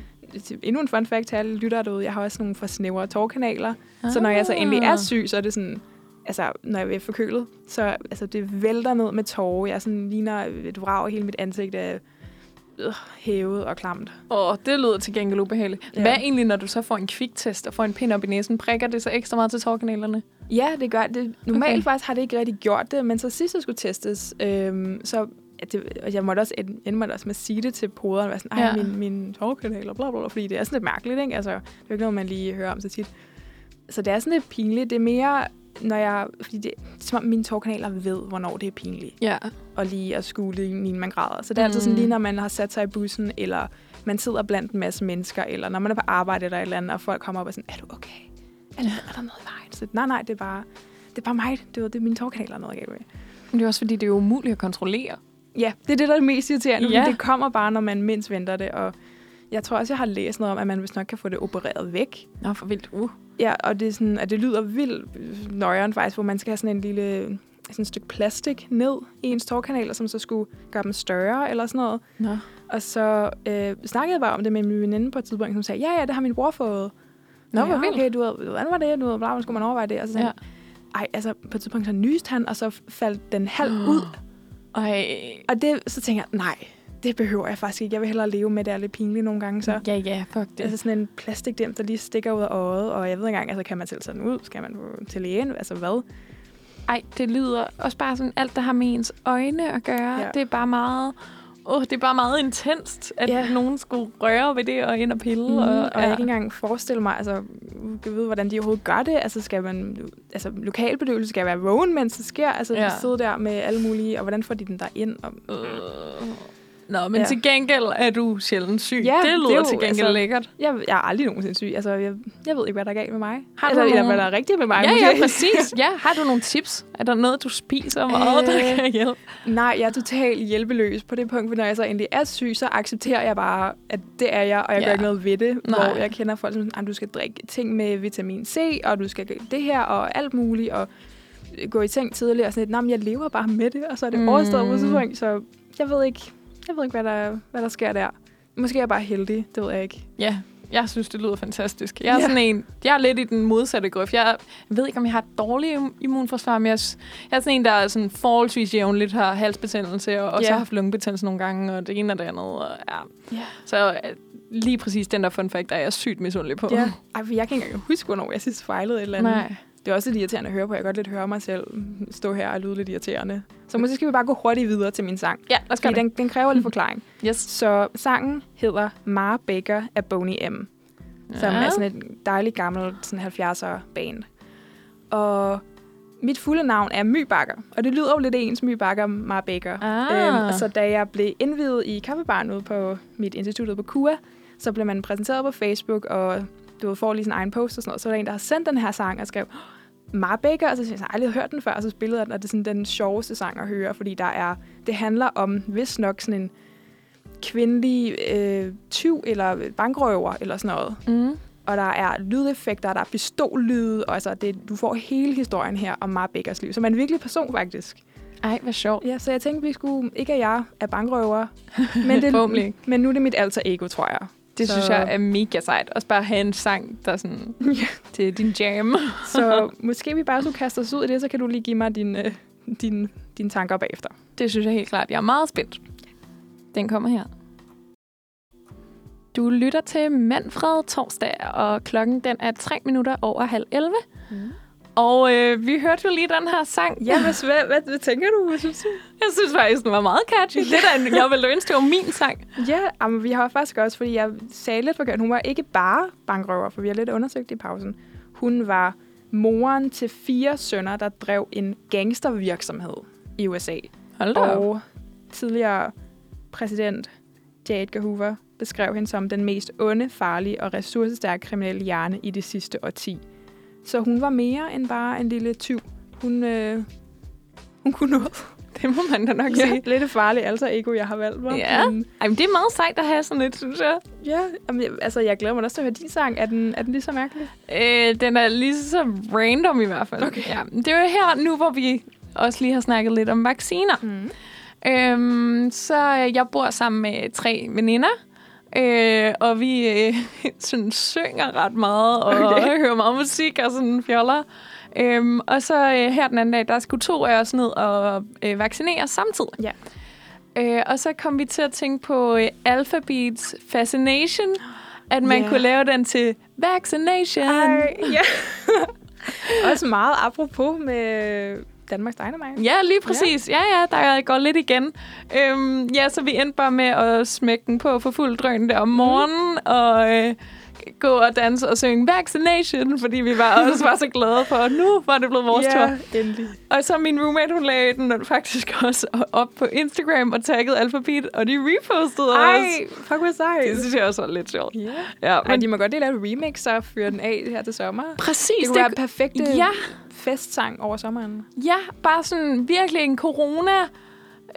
endnu en fun fact til alle lyttere derude. Jeg har også nogle for snævre tårkanaler. Ah. Så når jeg så endelig er syg, så er det sådan... Altså, når jeg er forkølet, så altså, det vælter ned med tårer. Jeg sådan ligner et vrag, hele mit ansigt er øh, hævet og klamt. Åh, det lyder til gengæld ubehageligt. Ja. Hvad egentlig, når du så får en kviktest og får en pind op i næsen? Prikker det så ekstra meget til tårkanalerne? Ja, det gør det. Normalt Okay. faktisk har det ikke rigtig gjort det, men så sidst jeg skulle testes, øhm, så at det, og jeg måtte også ende mig også med at sige det til poderen, være sådan, ej, Ja. min, min og bla, bla, bla, fordi det er sådan lidt mærkeligt, ikke? Altså, det er jo ikke noget, man lige hører om så tit. så det er sådan lidt pinligt. Det er mere, når jeg... Fordi det, det er som om mine tårkanaler ved, hvornår det er pinligt. Ja. Og lige at skule i mine man græder. Så det er mm. altid sådan Mm. lige, når man har sat sig i bussen, eller man sidder blandt en masse mennesker, eller når man er på arbejde eller et eller andet, og folk kommer op og er sådan, er du okay? Er der, er der noget i vejen? Så, nej, nej, det er bare, det er bare mig. Det er, det er mine tårkanaler, er noget galt med. Men det er også, fordi det er umuligt at kontrollere. Ja, det er det, der er det mest irriterende, Ja. ja. det kommer bare, når man mindst venter det, og jeg tror også, jeg har læst noget om, at man vist nok kan få det opereret væk. Nå, for vildt. Uh. Ja, og det, er sådan, at det lyder vildt nøjeren faktisk, hvor man skal have sådan en lille sådan et stykke plastik ned i ens tårkanaler, som så skulle gøre dem større eller sådan noget. Nå. Og så øh, snakkede jeg bare om det med min veninde på et tidspunkt, som sagde, ja, ja, det har min bror fået. Nå, ja, hvor vildt. okay, du ved, hvordan var det? Du ved, hvordan skulle man overveje det? Og så sagde Ja. ja. ej, altså på et tidspunkt så nyste han, og så faldt den halv ud. Ej. Og det, så tænker jeg, nej, det behøver jeg faktisk ikke. Jeg vil hellere leve med det, er lidt pinligt nogle gange. Så. Ja, ja, fuck det. Altså sådan en plastikdem, der lige stikker ud af øjet, og jeg ved ikke engang, altså kan man selv den ud? Skal man til lægen? Altså hvad? Ej, det lyder også bare sådan, alt der har med ens øjne at gøre. Ja. Ja. Det er bare meget... Oh, det er bare meget intenst, at ja. Ja. nogen skulle røre ved det og ind og pille. Mm, og, og jeg kan ikke engang forestille mig, altså, jeg vide, hvordan de overhovedet gør det. Altså, skal man, altså, lokalbedøvelse skal være vågen, mens det sker. Altså, Ja. ja. de sidder der med alle mulige, og hvordan får de den der ind? Og, Øh. Nå, men ja. Til gengæld er du sjældent syg. Ja, det det lyder er jo, til gengæld altså- lækkert. jeg, jeg er aldrig nogensinde syg. Altså, jeg, jeg ved ikke, hvad der er galt med mig. Har du eller, eller nogen- hvad der er rigtigt med mig. Ja, måske. ja, præcis. Ja, har du nogle tips? Er der noget, du spiser meget, der Øh, kan hjælpe? Nej, jeg er totalt hjælpeløs på det punkt, for når jeg så endelig er syg, så accepterer jeg bare, at det er jeg, og jeg Ja. gør ikke noget ved det. Nej. Hvor jeg kender folk, som at du skal drikke ting med vitamin C, og du skal gøre det her, og alt muligt, og gå i seng tidligere, og sådan lidt, "Nå, men jeg lever bare med det, og så er det Mm. mm. overstået på tidspunkt, så jeg ved ikke, jeg ved ikke hvad, der, hvad der sker der. Måske er jeg bare heldig, det ved jeg ikke. Ja, jeg synes, det lyder fantastisk. Jeg er, Ja. sådan en, jeg er lidt i den modsatte grøft. Jeg ved ikke, om jeg har et dårligt im- immunforsvar, men jeg, jeg er sådan en, der er sådan forholdsvis jævnligt har halsbetændelse, og også Ja. har haft lungebetændelse nogle gange, og det ene og det andet. Og, ja. Ja. Så øh, lige præcis den der fun fact, der er jeg sygt misundelig på. Ja. Ej, for jeg kan ikke engang huske, hvornår jeg sidst fejlede et eller andet. Nej. Det er også lidt irriterende at høre på. Jeg kan godt lidt høre mig selv stå her og lyde lidt irriterende. Så måske skal vi bare gå hurtigt videre til min sang. Ja, lad os den, den kræver lidt forklaring. Yes. Så sangen hedder Mara Baker af Boney M. Som Ja. er sådan et dejligt gammelt sådan 70'er band. Og mit fulde navn er My Bakker. Og det lyder jo lidt ens My Bakker, Mara Baker. Ah. Øhm, og så da jeg blev indvidet i kaffebaren ude på mit institut på KUA, så blev man præsenteret på Facebook, og du får lige sin egen post og sådan noget. Så var der en, der har sendt den her sang og skrev, Mara Baker, og så siger jeg, jeg har aldrig hørt den før, og så spillede jeg den, og det er sådan den sjoveste sang at høre, fordi der er, det handler om, hvis nok sådan en kvindelig øh, tyv eller bankrøver eller sådan noget. Mm. Og der er lydeffekter, der er pistollyde, og altså det, du får hele historien her om Mara Bakers liv. Så man er en virkelig person, faktisk. Ej, hvad sjovt. Ja, så jeg tænkte, vi skulle, ikke at jeg er bankrøver, men, det, men nu er det mit alter ego, tror jeg. Det Så- synes jeg er mega sejt. Også bare have en sang, der er sådan Ja. til din jam. Så måske vi bare skulle kaste os ud i det, så kan du lige give mig dine, øh, dine, dine tanker bagefter. Det synes jeg helt klart. Jeg er meget spændt. Den kommer her. Du lytter til Manfred Torsdag, og klokken den er tre minutter over halv 11. Mm. Og øh, vi hørte jo lige den her sang. Ja, hvad, hvad, hvad, hvad tænker du? Hvad synes du? Jeg synes faktisk, den var meget catchy. Det der, jeg ville ønske, det var min sang. Ja, jamen, vi har faktisk også, fordi jeg sagde lidt forkert, hun var ikke bare bankrøver, for vi har lidt undersøgt i pausen. Hun var moren til fire sønner, der drev en gangstervirksomhed i USA. Hold da op. Og tidligere præsident J. Edgar Hoover beskrev hende som den mest onde, farlige og ressourcestærke kriminelle hjerne i det sidste årti. Så hun var mere end bare en lille tyv. Hun, øh, hun kunne noget. Det må man da nok Ja, sige. lidt farligt alter ego, jeg har valgt mig. Ja. Men, Ej, men det er meget sejt at have sådan lidt, synes jeg. ja jamen, jeg- altså jeg glæder mig også til at høre din sang. Er den, er den lige så mærkelig? Øh, den er lige så random i hvert fald. Okay. Ja, det er jo her nu, hvor vi også lige har snakket lidt om vacciner. Mm. Øhm, så øh, jeg bor sammen med tre veninder, øh, og vi øh, sådan synger ret meget, og okay. Hører meget musik og sådan fjoller. Øhm, og så øh, her den anden dag, der skulle to af os ned og øh, vaccinere samtidig. Ja. Øh, og så kom vi til at tænke på øh, Alphabets Fascination, at man Ja. kunne lave den til Vaccination. Ej, ja. også meget apropos med Danmarks Dynamite. Ja, lige præcis. Ja, ja, der går lidt igen. Øhm, ja, så vi endte bare med at smække den på for fuld drøn der om morgenen, og øh, gå og danse og synge vaccination, fordi vi var også var så glade for, at nu var det blevet vores tur. endelig. Og så min roommate, hun lagde den faktisk også op på Instagram og taggede Alphabet, og de repostede Ej, os. fuck hvor sejt. Det synes jeg også var lidt sjovt. Ja. Ja, Men de må godt lige lave remix og fyre den af her til sommer. præcis. Det kunne være en perfekt ja, festsang over sommeren. ja, bare sådan virkelig en corona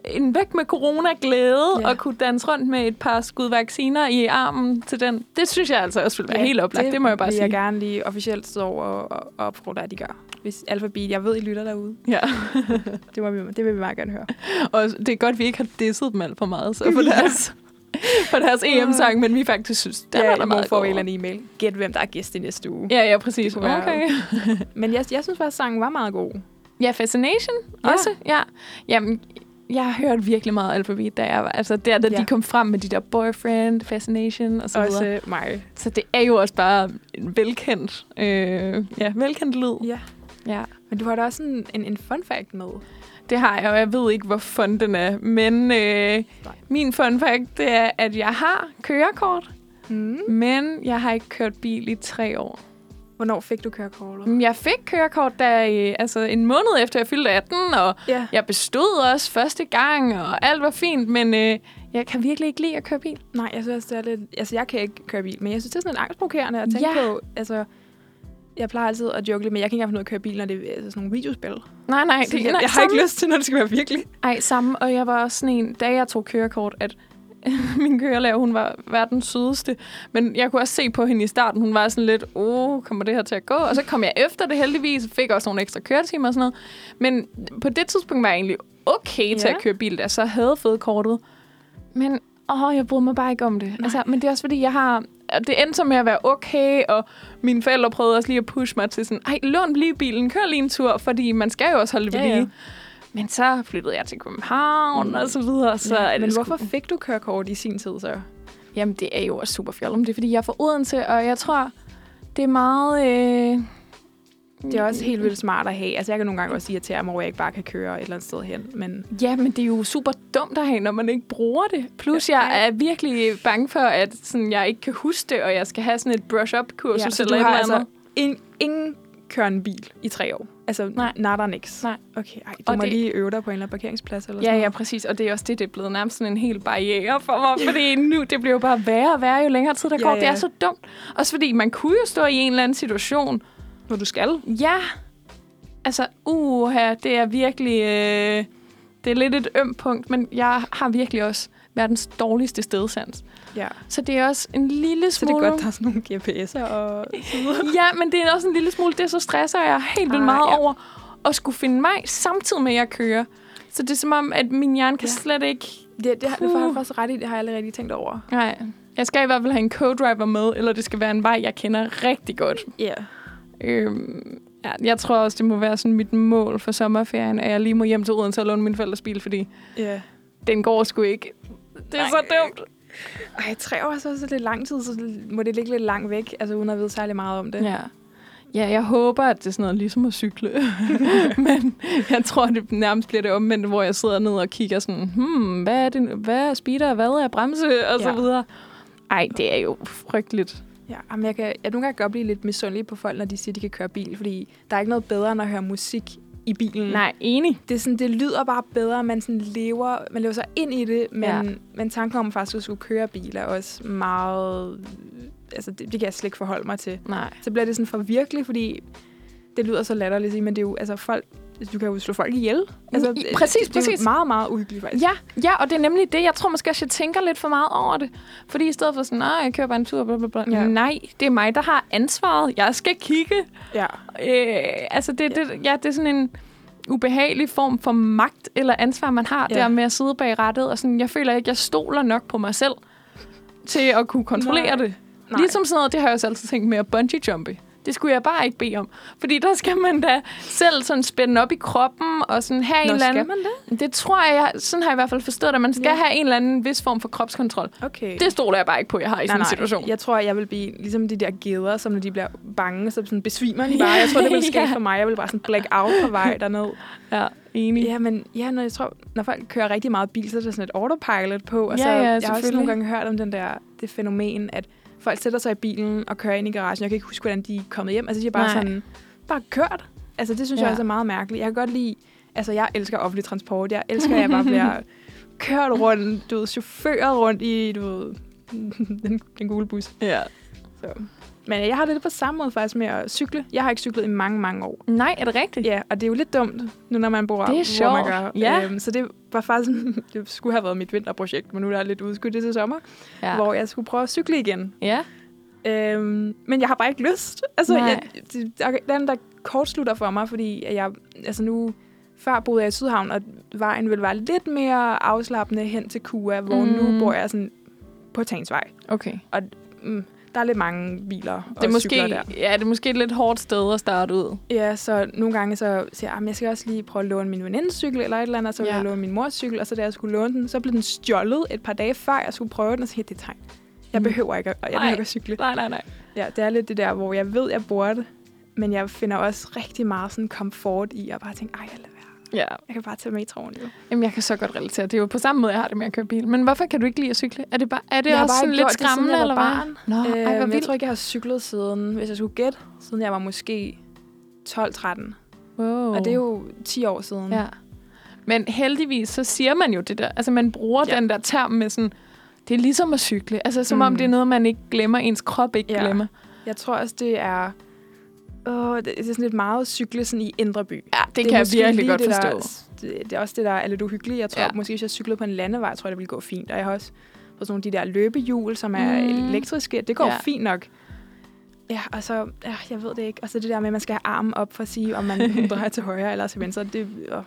en væk med corona-glæde Ja. ja. og kunne danse rundt med et par skud vacciner i armen til den. Det synes jeg altså også ville være ja, helt oplagt. Det, det må jeg bare sige. jeg gerne lige officielt stå over og, og, opfordre, at de gør. Hvis Alphabet, jeg ved, I lytter derude. Ja. Det, må vi, det vil vi meget gerne høre. Og det er godt, at vi ikke har disset dem alt for meget så for deres, for deres EM-sang, men vi faktisk synes, den ja, var der meget få god. en e-mail. Gæt, hvem der er gæst i næste uge. Ja, ja, præcis. Okay. Men jeg, jeg synes faktisk, sangen var meget god. Ja, Fascination Ja. også. Ja. Jamen, jeg har hørt virkelig meget Alphabet, da jeg var, altså der, da Ja. de kom frem med de der boyfriend, Fascination og så Også videre. mig. Så det er jo også bare en velkendt, øh, ja, velkendt lyd. Ja. Ja. Men du har da også en, en, en fun fact med. Det har jeg, og jeg ved ikke, hvor fun den er. Men øh, min fun fact, det er, at jeg har kørekort, Mm. men jeg har ikke kørt bil i tre år. Hvornår fik du kørekortet? Jeg fik kørekort da, øh, altså en måned efter jeg fyldte 18, og Ja. jeg bestod også første gang, og alt var fint, men øh, jeg kan virkelig ikke lide at køre bil. Nej, jeg synes, det er lidt... Altså, jeg kan ikke køre bil, men jeg synes, det er sådan lidt angstprovokerende at tænke Ja. på. Altså, jeg plejer altid at joke lidt, men jeg kan ikke engang finde ud af at køre bil, når det er altså, sådan nogle videospil. Nej, nej, Så det, jeg, nej, jeg har samme. ikke lyst til, når det skal være virkelig. Ej, samme, og jeg var også sådan en, da jeg tog kørekort, at min kørelærer, hun var verdens sødeste. Men jeg kunne også se på hende i starten, hun var sådan lidt, åh, oh, kommer det her til at gå? Og så kom jeg efter det heldigvis, og fik også nogle ekstra køretimer og sådan noget. Men på det tidspunkt var jeg egentlig okay til Ja. at køre bil, da jeg så havde fået kortet. Men åh, jeg bryder mig bare ikke om det. Altså, men det er også fordi, jeg har... og Det endte så med at være okay, og mine forældre prøvede også lige at pushe mig til sådan, ej, lån lige bilen, kør lige en tur, fordi man skal jo også holde det ved Ja, ja. lige. Men så flyttede jeg til København og så videre. Så det men hvorfor fik du kørekort i sin tid så? Jamen, det er jo også super fjollet. Det er, fordi jeg er fra Odense, og jeg tror, det er meget... Øh... Det er også helt vildt smart at have. Altså, jeg kan nogle gange også irritere mig over, at jeg ikke bare kan køre et eller andet sted hen. Men Ja, men det er jo super dumt at have, når man ikke bruger det. Plus, Ja. jeg er virkelig bange for, at sådan, jeg ikke kan huske det, og jeg skal have sådan et brush-up-kursus ja, så eller du et eller altså andet. in, ingen kørende bil i tre år. Altså, Nej. nada nix. Nej. Okay, ej, du Og må det- lige øve dig på en eller anden parkeringsplads eller Ja, sådan ja, præcis. Og det er også det, det er blevet nærmest sådan en hel barriere for mig. Fordi nu, det bliver jo bare værre og værre, jo længere tid der Ja, går. Det ja. er så dumt. Også fordi man kunne jo stå i en eller anden situation, Hvor du skal. Ja. Altså, uha, det er virkelig... Øh, det er lidt et ømt punkt, men jeg har virkelig også verdens dårligste stedsans. Ja. Så det er også en lille Så det smule... er godt, der er sådan nogle GPS'er og. Ja, men det er også en lille smule... Det så stresser jeg helt vildt Ah, meget ja. over at skulle finde mig samtidig med, at jeg kører. Så det er som om, at min hjerne kan Ja. slet ikke... Det, det, har, det har jeg Puh. faktisk ret i. Det har jeg aldrig rigtig tænkt over. Nej, jeg skal i hvert fald have en co-driver med, eller det skal være en vej, jeg kender rigtig godt. Ja. Øhm, ja, jeg tror også, det må være sådan mit mål for sommerferien, at jeg lige må hjem til Odense og låne min forældres bil, fordi Ja. den går sgu ikke. Det er Nej. så dumt. Ej, tre år er så også lidt lang tid, så må det ligge lidt langt væk, altså uden at vide særlig meget om det. Ja. Ja, jeg håber, at det er sådan noget ligesom at cykle. Men jeg tror, det nærmest bliver det omvendt, hvor jeg sidder ned og kigger sådan, hmm, hvad er, det, hvad er speeder, hvad er bremse, og så Ja. videre. Ej, det er jo frygteligt. Ja, men jeg kan, jeg nogle gange godt blive lidt misundelig på folk, når de siger, de kan køre bil, fordi der er ikke noget bedre, end at høre musik i bilen. Nej, enig. Det, er sådan, det lyder bare bedre, man sådan lever, man lever sig ind i det, men, Ja. men tanken om faktisk at skulle køre bil er også meget... Altså, det, det kan jeg slet ikke forholde mig til. Nej. Så bliver det sådan for virkelig, fordi det lyder så latterligt men det er jo, altså folk, du kan jo slå folk ihjel. Altså, I- præcis, det, det er præcis. meget, meget uhyggeligt faktisk. Ja, ja, og det er nemlig det. Jeg tror måske også, jeg tænker lidt for meget over det. Fordi i stedet for sådan, nej, jeg kører bare en tur, bla, bla, bla. Ja. Nej, det er mig, der har ansvaret. Jeg skal kigge. ja. Øh, altså, det, det, ja, det er sådan en ubehagelig form for magt eller ansvar, man har Ja. der med at sidde bag rattet. Og sådan, jeg føler ikke, jeg stoler nok på mig selv til at kunne kontrollere Nej. det. Nej. Ligesom sådan noget, det har jeg også altid tænkt med at bungee-jumpe. Det skulle jeg bare ikke bede om. Fordi der skal man da selv sådan spænde op i kroppen og sådan have en Nå, eller anden... skal man det? Det tror jeg, sådan har jeg i hvert fald forstået, at man skal Ja. have en eller anden vis form for kropskontrol. Okay. Det stoler jeg bare ikke på, jeg har i sådan en situation. Jeg tror, jeg vil blive ligesom de der geder, som når de bliver bange, så sådan besvimer de bare. Jeg tror, det vil ske Ja. for mig. Jeg vil bare sådan black out på vej derned. Ja, enig. Ja, men ja, når jeg tror, når folk kører rigtig meget bil, så er der sådan et autopilot på. Og Ja, så, ja, jeg har også nogle gange hørt om den der, det fænomen, at folk sætter sig i bilen og kører ind i garagen. Jeg kan ikke huske, hvordan de er kommet hjem. Altså, de er bare Nej. sådan, bare kørt. Altså, det synes ja. Jeg også er meget mærkeligt. Jeg kan godt lide, altså, jeg elsker offentlig transport. Jeg elsker, at jeg bare bliver kørt rundt, du ved, chaufferet rundt i, du ved, den, den gule bus. Ja. Så. Men jeg har det lidt på samme måde faktisk med at cykle. Jeg har ikke cyklet i mange, mange år. Nej, er det rigtigt? Ja, og det er jo lidt dumt, nu når man bor, Det er hvor sjovt. man gør. Ja. Øhm, så det var faktisk, det skulle have været mit vinterprojekt, men nu er der lidt udskudt det til sommer, ja. hvor jeg skulle prøve at cykle igen. Ja. Øhm, men jeg har bare ikke lyst. Altså, Nej. jeg, det, der, den der kortslutter for mig, fordi at jeg, altså nu, før boede jeg i Sydhavn, og vejen ville være lidt mere afslappende hen til Kua, hvor Mm. nu bor jeg sådan på Tagensvej. Okay. Mm, der er lidt mange biler og Det er, cykler måske, der. ja, det er måske et lidt hårdt sted at starte ud. Ja, så nogle gange så siger jeg, at jeg skal også lige prøve at låne min venindes cykel eller et eller andet, og så vil Ja. jeg låne min mors cykel, og så da jeg skulle låne den, så blev den stjålet et par dage før jeg skulle prøve den, og så det tegn. Jeg Mm. behøver ikke, at- jeg Nej. behøver ikke at cykle. Nej, nej, nej. Ja, det er lidt det der, hvor jeg ved, jeg burde, men jeg finder også rigtig meget sådan komfort i at bare tænke, ej, jeg lader. Ja. Jeg kan bare tage metroen jo. Jamen, jeg kan så godt relatere. Det er jo på samme måde, jeg har det med at køre bil. Men hvorfor kan du ikke lide at cykle? Er det, bare, er det jeg også sådan lidt det, skræmmende, eller hvad? Nå, ej, hvor Øhm, jeg tror ikke, jeg har cyklet siden, hvis jeg skulle gætte, siden jeg var måske 12-13. Wow. Og det er jo 10 år siden. Ja. Men heldigvis, så siger man jo det der. Altså, man bruger Ja. den der term med sådan, det er ligesom at cykle. Altså, som mm. om det er noget, man ikke glemmer, ens krop ikke Ja. glemmer. Jeg tror også, det er... Åh, det det er sådan lidt meget cykle sådan i Indre By. Ja, det, det kan jeg virkelig godt det, forstå. Der, det, det er også det, der er lidt uhyggeligt. Jeg tror Ja. måske, hvis jeg cyklede på en landevej, tror jeg, det ville gå fint. Og jeg har også på sådan nogle de der løbehjul, som er Mm. mm. elektriske. Det går Ja. fint nok. Ja, og så, ja, jeg ved det ikke. Og så det der med, at man skal have armen op for at sige, om man drejer til højre eller til venstre. Det, åh.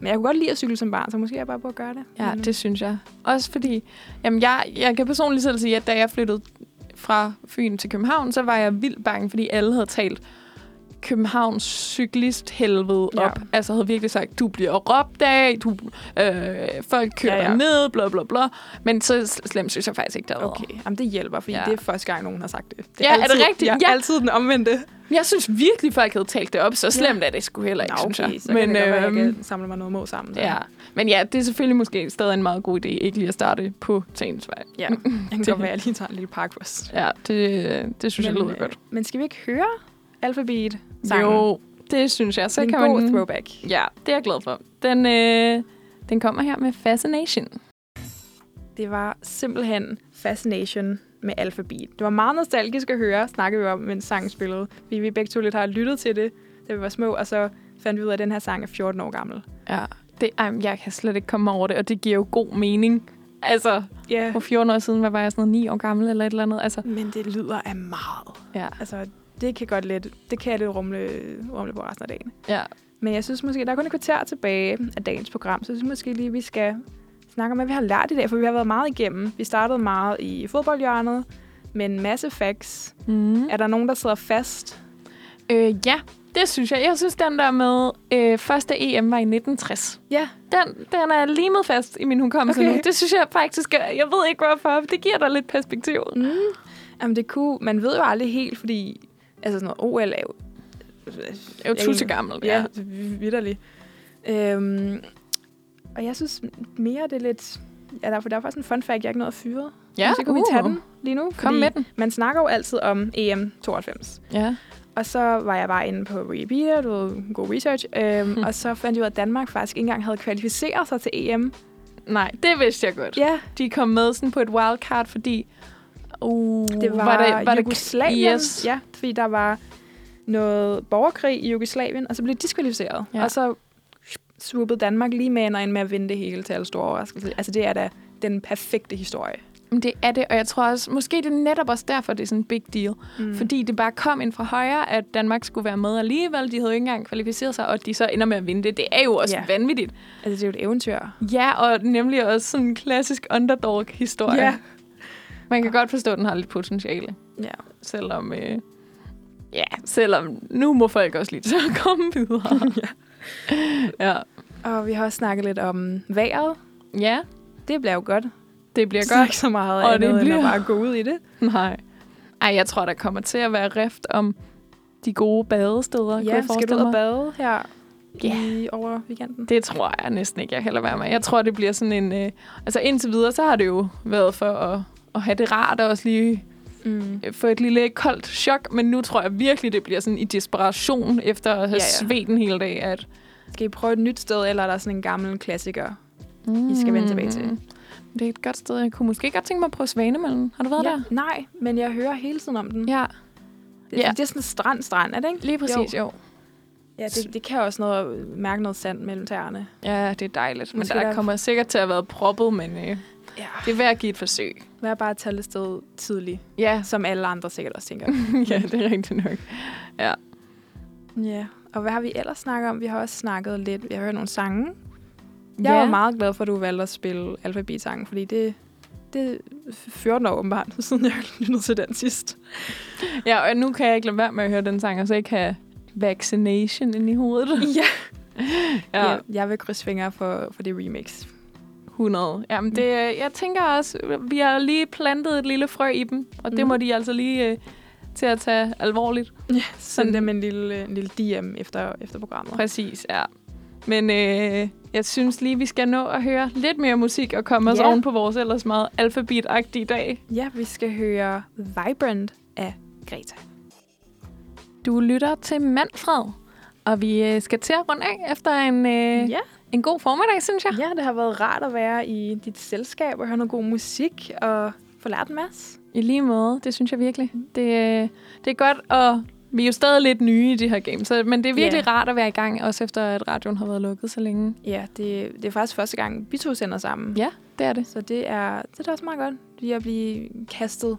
Men jeg kunne godt lide at cykle som barn, så måske jeg bare at gøre det. Ja, Men, det synes jeg. Også fordi, jamen jeg, jeg kan personligt selv sige, at da jeg flyttede fra Fyn til København, så var jeg vildt bange, fordi alle havde talt Københavns cyklist helvede Ja. op. Altså havde virkelig sagt, du bliver råbt af, du, øh, folk kører Ja, ja, ja. ja. ned, bla bla bla. Men så sl- slemt synes jeg faktisk ikke, der var. Okay, Jamen, det hjælper, fordi Ja. ja. det er første gang, nogen har sagt det. det Ja, er det rigtigt? Ja, Ja. altid den omvendte. Jeg synes virkelig, folk havde talt det op, så slemt er det sgu heller ikke, Nå, synes okay, jeg. så Men, kan det godt være, jeg øhm, kan samle mig noget mod sammen. Så. Ja, men ja, det er selvfølgelig måske stadig en meget god idé, ikke lige at starte på Tagensvej. ja. Jeg kan Det- godt være, at jeg lige tager en lille park først. Ja, det, det synes men, jeg lyder øh, godt. Men skal vi ikke høre Alphabet sangen? Jo, det synes jeg. Så en kan god man... throwback. Ja, det er jeg glad for. Den, øh, den kommer her med Fascination. Det var simpelthen Fascination med Alphabet. Det var meget nostalgisk at høre, snakkede vi om, mens sangen spillede. Vi, vi begge to lidt har lyttet til det, da vi var små, og så fandt vi ud af, at den her sang er 14 år gammel. Ja, det, ej, jeg kan slet ikke komme over det, og det giver jo god mening. Altså, Ja, for 14 år siden, hvad var jeg sådan noget, 9 år gammel eller et eller andet? Altså, men det lyder af meget. ja. Altså, det kan godt lidt, det kan jeg lidt rumle, rumle på resten af dagen. ja. Men jeg synes måske, der er kun et kvarter tilbage af dagens program, så jeg synes måske lige, vi skal snakke om, hvad vi har lært i dag, for vi har været meget igennem. Vi startede meget i fodboldhjørnet, med en masse facts. Mm. Er der nogen, der sidder fast? Øh, ja, det synes jeg. Jeg synes, den der med øh, første EM var i 1960. Ja. Den, den er limet fast i min hukommelse Okay. nu. Det synes jeg faktisk, er- jeg ved ikke hvorfor, men det giver dig lidt perspektiv. Mm. Jamen, det kunne, man ved jo aldrig helt, fordi altså sådan noget OL er jo... Er jo tusse gammelt. Ja, vidderligt. Øhm, og jeg synes mere, det er lidt... Ja, der, er- for der er faktisk en fun fact, jeg ikke nåede at fyre. ja så kan vi tage den lige nu. Kom med den. Man snakker jo altid om EM 92. Ja. Og så var jeg bare inde på Wikipedia, du ved, god research, øhm, og så fandt jeg ud af, at Danmark faktisk ikke engang havde kvalificeret sig til EM. Nej, det vidste jeg godt. Ja, De kom med sådan på et wildcard, fordi... Uh, det var, var, det, var det Jugoslavien. Yes. Ja, fordi der var noget borgerkrig i Jugoslavien, og så blev de diskvalificeret. Ja. Og så swoopede Danmark lige med ind med at vinde det hele til alle store overraskelser. Altså, det er da den perfekte historie. Det er det, og jeg tror også, måske det er netop også derfor, det er sådan en big deal. Mm. Fordi det bare kom ind fra højre, at Danmark skulle være med alligevel. De havde jo ikke engang kvalificeret sig, og de så ender med at vinde det. Det er jo også Ja. vanvittigt. Altså, det er jo et eventyr. Ja, og nemlig også sådan en klassisk underdog-historie. Ja. Man kan godt forstå, at den har lidt potentiale. Ja. Selvom, øh, ja, selvom nu må folk også lige at komme videre. Ja. ja. Og vi har også snakket lidt om vejret. Ja, Det bliver jo godt. det bliver Så godt. ikke så meget Og andet, det end bliver- at bare gå ud i det. Nej. Ej, jeg tror, der kommer til at være rift om de gode badesteder, kunne Ja, jeg skal du ud og bade her Ja. i, over weekenden? Det tror jeg næsten ikke, jeg kan lade være med. Jeg tror, det bliver sådan en... Øh, altså indtil videre, så har det jo været for at, at have det rart og også lige Mm. øh, få et lille koldt chok, men nu tror jeg virkelig, det bliver sådan i desperation efter at have Ja, ja, svedt en hel dag. At, Skal I prøve et nyt sted, eller er der sådan en gammel klassiker? I skal vende tilbage til. Mm. Det er et godt sted. Jeg kunne måske godt tænke mig at prøve Svanemøllen. Har du været ja. der? Nej, men jeg hører hele tiden om den. Ja, Det, Ja. det er sådan en strand-strand, er det ikke? lige præcis, jo. jo. Ja, det, det kan også noget, mærke noget sand mellem tæerne. Ja, det er dejligt. Men Måske der der- kommer sikkert til at have været proppet, men øh, Ja. det er værd at give et forsøg. Er bare at tage sted tidligt, Ja, som alle andre sikkert også tænker. ja det er rigtigt nok. ja, og hvad har vi ellers snakket om? Vi har også snakket lidt, vi har hørt nogle sange. Jeg ja. var meget glad for, at du valgte at spille alfabetsangen, fordi det, det er 14 år åbenbart, siden jeg lyttede til den sidst. Ja, og nu kan jeg ikke lade være med at høre den sang, og så ikke have vaccination ind i hovedet. Ja. ja. ja. Jeg vil krydse fingre for, for det remix. 100. Jamen, det, jeg tænker også, vi har lige plantet et lille frø i dem, og det Mhm. må de altså lige øh, til at tage alvorligt. Ja, Send dem en lille, en lille DM efter, efter programmet. Præcis, ja. Men øh, jeg synes lige, vi skal nå at høre lidt mere musik og komme os Ja. oven på vores ellers meget alfabetagtige dag. Ja, vi skal høre Vibrant af Greta. Du lytter til Manfred, og vi øh, skal til at runde af efter en, øh, Ja. En god formiddag, synes jeg. ja, det har været rart at være i dit selskab og høre noget god musik og få lært en masse. I lige måde, det synes jeg virkelig. Det, øh, det er godt, og vi er jo stadig lidt nye i det her game, så, men det er virkelig Ja. rart at være i gang, også efter at radioen har været lukket så længe. Ja, det, det er faktisk første gang, vi to sender sammen. Ja, det er det. Så det er, det er også meget godt, lige at blive kastet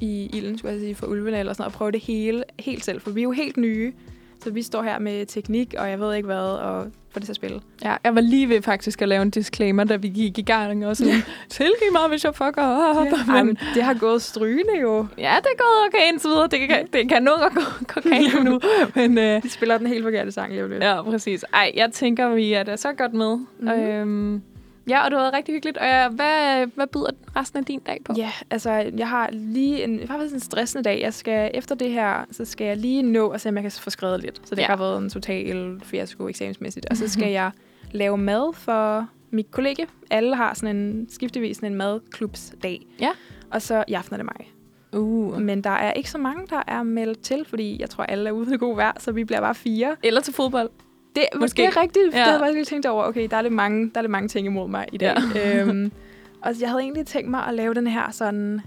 i ilden, skulle jeg sige, for ulvene eller sådan noget, og prøve det hele helt selv, for vi er jo helt nye. Så vi står her med teknik, og jeg ved ikke hvad, og får det til at spille. Ja, jeg var lige ved faktisk at lave en disclaimer, da vi gik i gang, og sådan, tilgiv mig, hvis jeg fucker op. Ej, Men, men det har gået strygende jo. ja, det er gået okay indtil videre. Det kan, det kan at gå, gå galt nu. Men øh, De spiller den helt forkerte sang lige lidt. ja, præcis. Ej, jeg tænker, vi er da så godt med. Mhm. Mm-hmm. Øhm, ja, og det har været rigtig hyggeligt. Og ja, hvad, hvad byder resten af din dag på? Ja, altså, jeg har lige en, faktisk en stressende dag. Jeg skal, efter det her, så skal jeg lige nå at se, om jeg kan få skrevet lidt. Så det Ja. har været en total fiasko eksamensmæssigt. Og så skal jeg lave mad for mit kollega. Alle har sådan en skiftevis sådan en madklubsdag. Ja. Og så i aften er det mig. Uh. Men der er ikke så mange, der er meldt til, fordi jeg tror, alle er ude i gode vejr, så vi bliver bare fire. Eller til fodbold. Det, Måske. Det er rigtigt. Ja. Det havde jeg faktisk lige tænkt over. Okay, der er lidt mange, der er lidt mange ting imod mig i dag. Ja. øhm, og jeg havde egentlig tænkt mig at lave den her sådan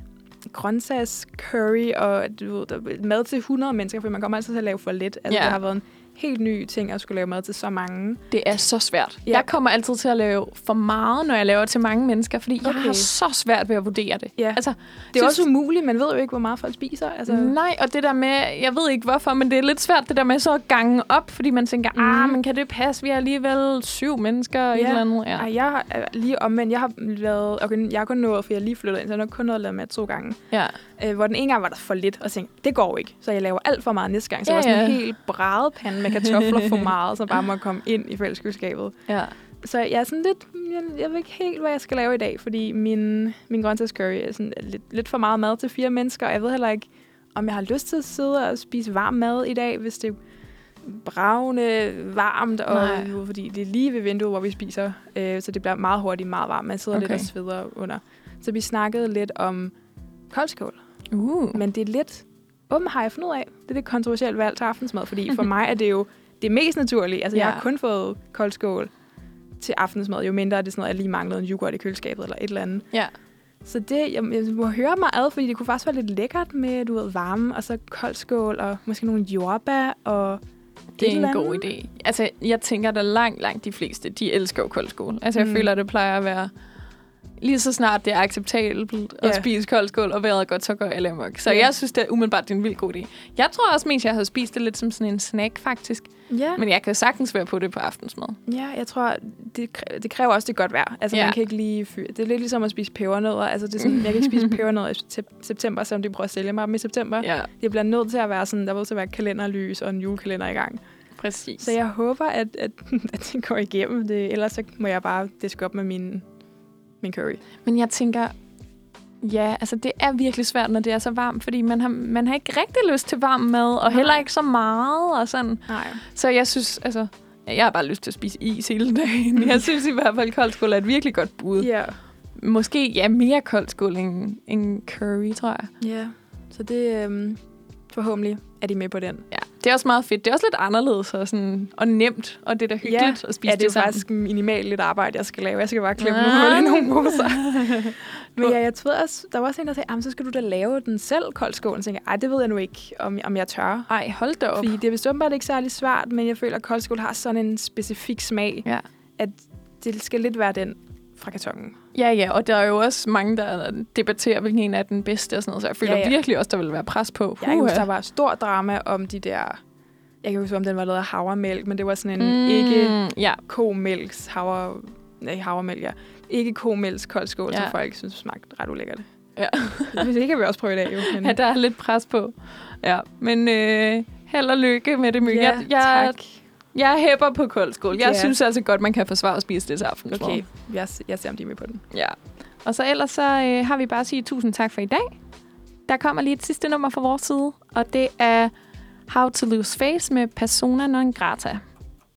grøntsags curry og du ved, mad til 100 mennesker, for man kommer altid til at lave for lidt. Altså, Ja. det har været en helt ny ting at skulle lave mad til så mange. Det er så svært. Ja. Jeg kommer altid til at lave for meget, når jeg laver til mange mennesker, fordi okay. jeg har så svært ved at vurdere det. Ja. Altså, Det er også umuligt, man ved jo ikke, hvor meget folk spiser. Altså, Nej, og det der med, jeg ved ikke hvorfor, men det er lidt svært det der med så at gange op, fordi man tænker, mm. ah, Mhm. men kan det passe? Vi er alligevel syv mennesker og et Ja. eller andet. Ja. Ej, jeg har lige omvendt, jeg har været, okay, jeg har kun nået, for jeg lige flyttet ind, så jeg har nok kun nået at lave mad to gange. ja. Øh, hvor den ene gang var der for lidt, og tænkte, det går ikke. Så jeg laver alt for meget næste gang. Så Ja, jeg var sådan ja. en helt brædepande med kartofler for meget, som bare må komme ind i fælleskabet. ja. Så jeg er sådan lidt, jeg, jeg ved ikke helt, hvad jeg skal lave i dag, fordi min, min grøntsagscurry er sådan lidt, lidt for meget mad til fire mennesker, og jeg ved heller ikke, om jeg har lyst til at sidde og spise varm mad i dag, hvis det bravende varmt, og Nej. fordi det er lige ved vinduet, hvor vi spiser, øh, så det bliver meget hurtigt meget varmt. Man sidder okay. lidt og sveder under. Så vi snakkede lidt om koldskål. Uh. Men det er lidt... Åben har jeg fundet ud af. Det er lidt kontroversielt valg til aftensmad, fordi for mig er det jo det mest naturlige. Altså, ja. jeg har kun fået koldskål til aftensmad, jo mindre er det sådan noget, at jeg lige manglede en yoghurt i køleskabet eller et eller andet. Ja. Så det, jeg, jeg må høre mig ad, fordi det kunne faktisk være lidt lækkert med, du ved, varme, og så koldskål, og måske nogle jordbær, og Det et er en god idé. Altså, jeg tænker, at langt, langt de fleste, de elsker jo koldskål. Altså, jeg Mm. føler, at det plejer at være lige så snart det er acceptabelt at Ja. spise koldskål, og vejret godt, så går alle amok. Så Ja. jeg synes, det er umiddelbart det er en vild god idé. Jeg tror også mest, jeg havde spist det lidt som sådan en snack, faktisk. Ja, Men jeg kan sagtens være på det på aftensmad. ja jeg tror, det, kræ- det kræver også, det godt vejr. Altså, Ja. man kan ikke lige fyre. Det er lidt ligesom at spise pebernødder. Altså, det er sådan, jeg kan ikke spise pebernødder i sep- september, selvom de prøver at sælge mig dem i september. Ja, Det bliver nødt til at være sådan, der er nødt til at være kalenderlys og en julekalender i gang. præcis. Så jeg håber, at, at, at det går igennem. Det, ellers så må jeg bare diske op med min, min curry. Men jeg tænker, ja, altså det er virkelig svært, når det er så varmt, fordi man har, man har ikke rigtig lyst til varm mad, og Nej. heller ikke så meget, og sådan. Nej. Så jeg synes, altså, jeg har bare lyst til at spise is hele dagen. Jeg synes i hvert fald, at koldskål er et virkelig godt bud. Ja. Måske, ja, mere koldskål end, end curry, tror jeg. Ja. Så det øhm, forhåbentlig er de med på den. Ja, det er også meget fedt. Det er også lidt anderledes og, sådan, og nemt, og det er da hyggeligt at spise ja, det er jo sammen. faktisk minimalt lidt arbejde, jeg skal lave. Jeg skal bare klemme Ah. nogle hul i nogle moser. Men ja, jeg tror også, der var også en, der sagde, "Jamen, så skal du da lave den selv, koldskålen. Så jeg, ej, det ved jeg nu ikke, om, om jeg tør. Ej, hold da op. Fordi det er vist åbenbart ikke særlig svært, men jeg føler, at koldskål har sådan en specifik smag, Ja. at det skal lidt være den fra kartongen. Ja, ja, og der er jo også mange, der debatterer, hvilken en er den bedste og sådan noget, så jeg føler Ja, ja, virkelig også, der vil være pres på. Jeg kan huske, der var stor drama om de der... Jeg kan huske, om den var lavet af havremælk, men det var sådan en mm. ikke Ja, komælks havre... Nej, havremælk, ja. Ikke komælks koldskål, ja. Som folk synes smagte ret ulækkert. Ja. det kan vi også prøve i dag, jo. Men... ja, der er lidt pres på. Ja, men øh, held og lykke med det, Myg. Ja, jeg, jeg, tak. Jeg hæpper på koldskål. Jeg synes altså godt, man kan forsvare at spise det til aftensmad. Okay, jeg, jeg ser, om de er med på den. Ja. Og så ellers så øh, har vi bare at sige tusind tak for i dag. Der kommer lige et sidste nummer fra vores side, og det er How to Lose Face med Persona Non Grata.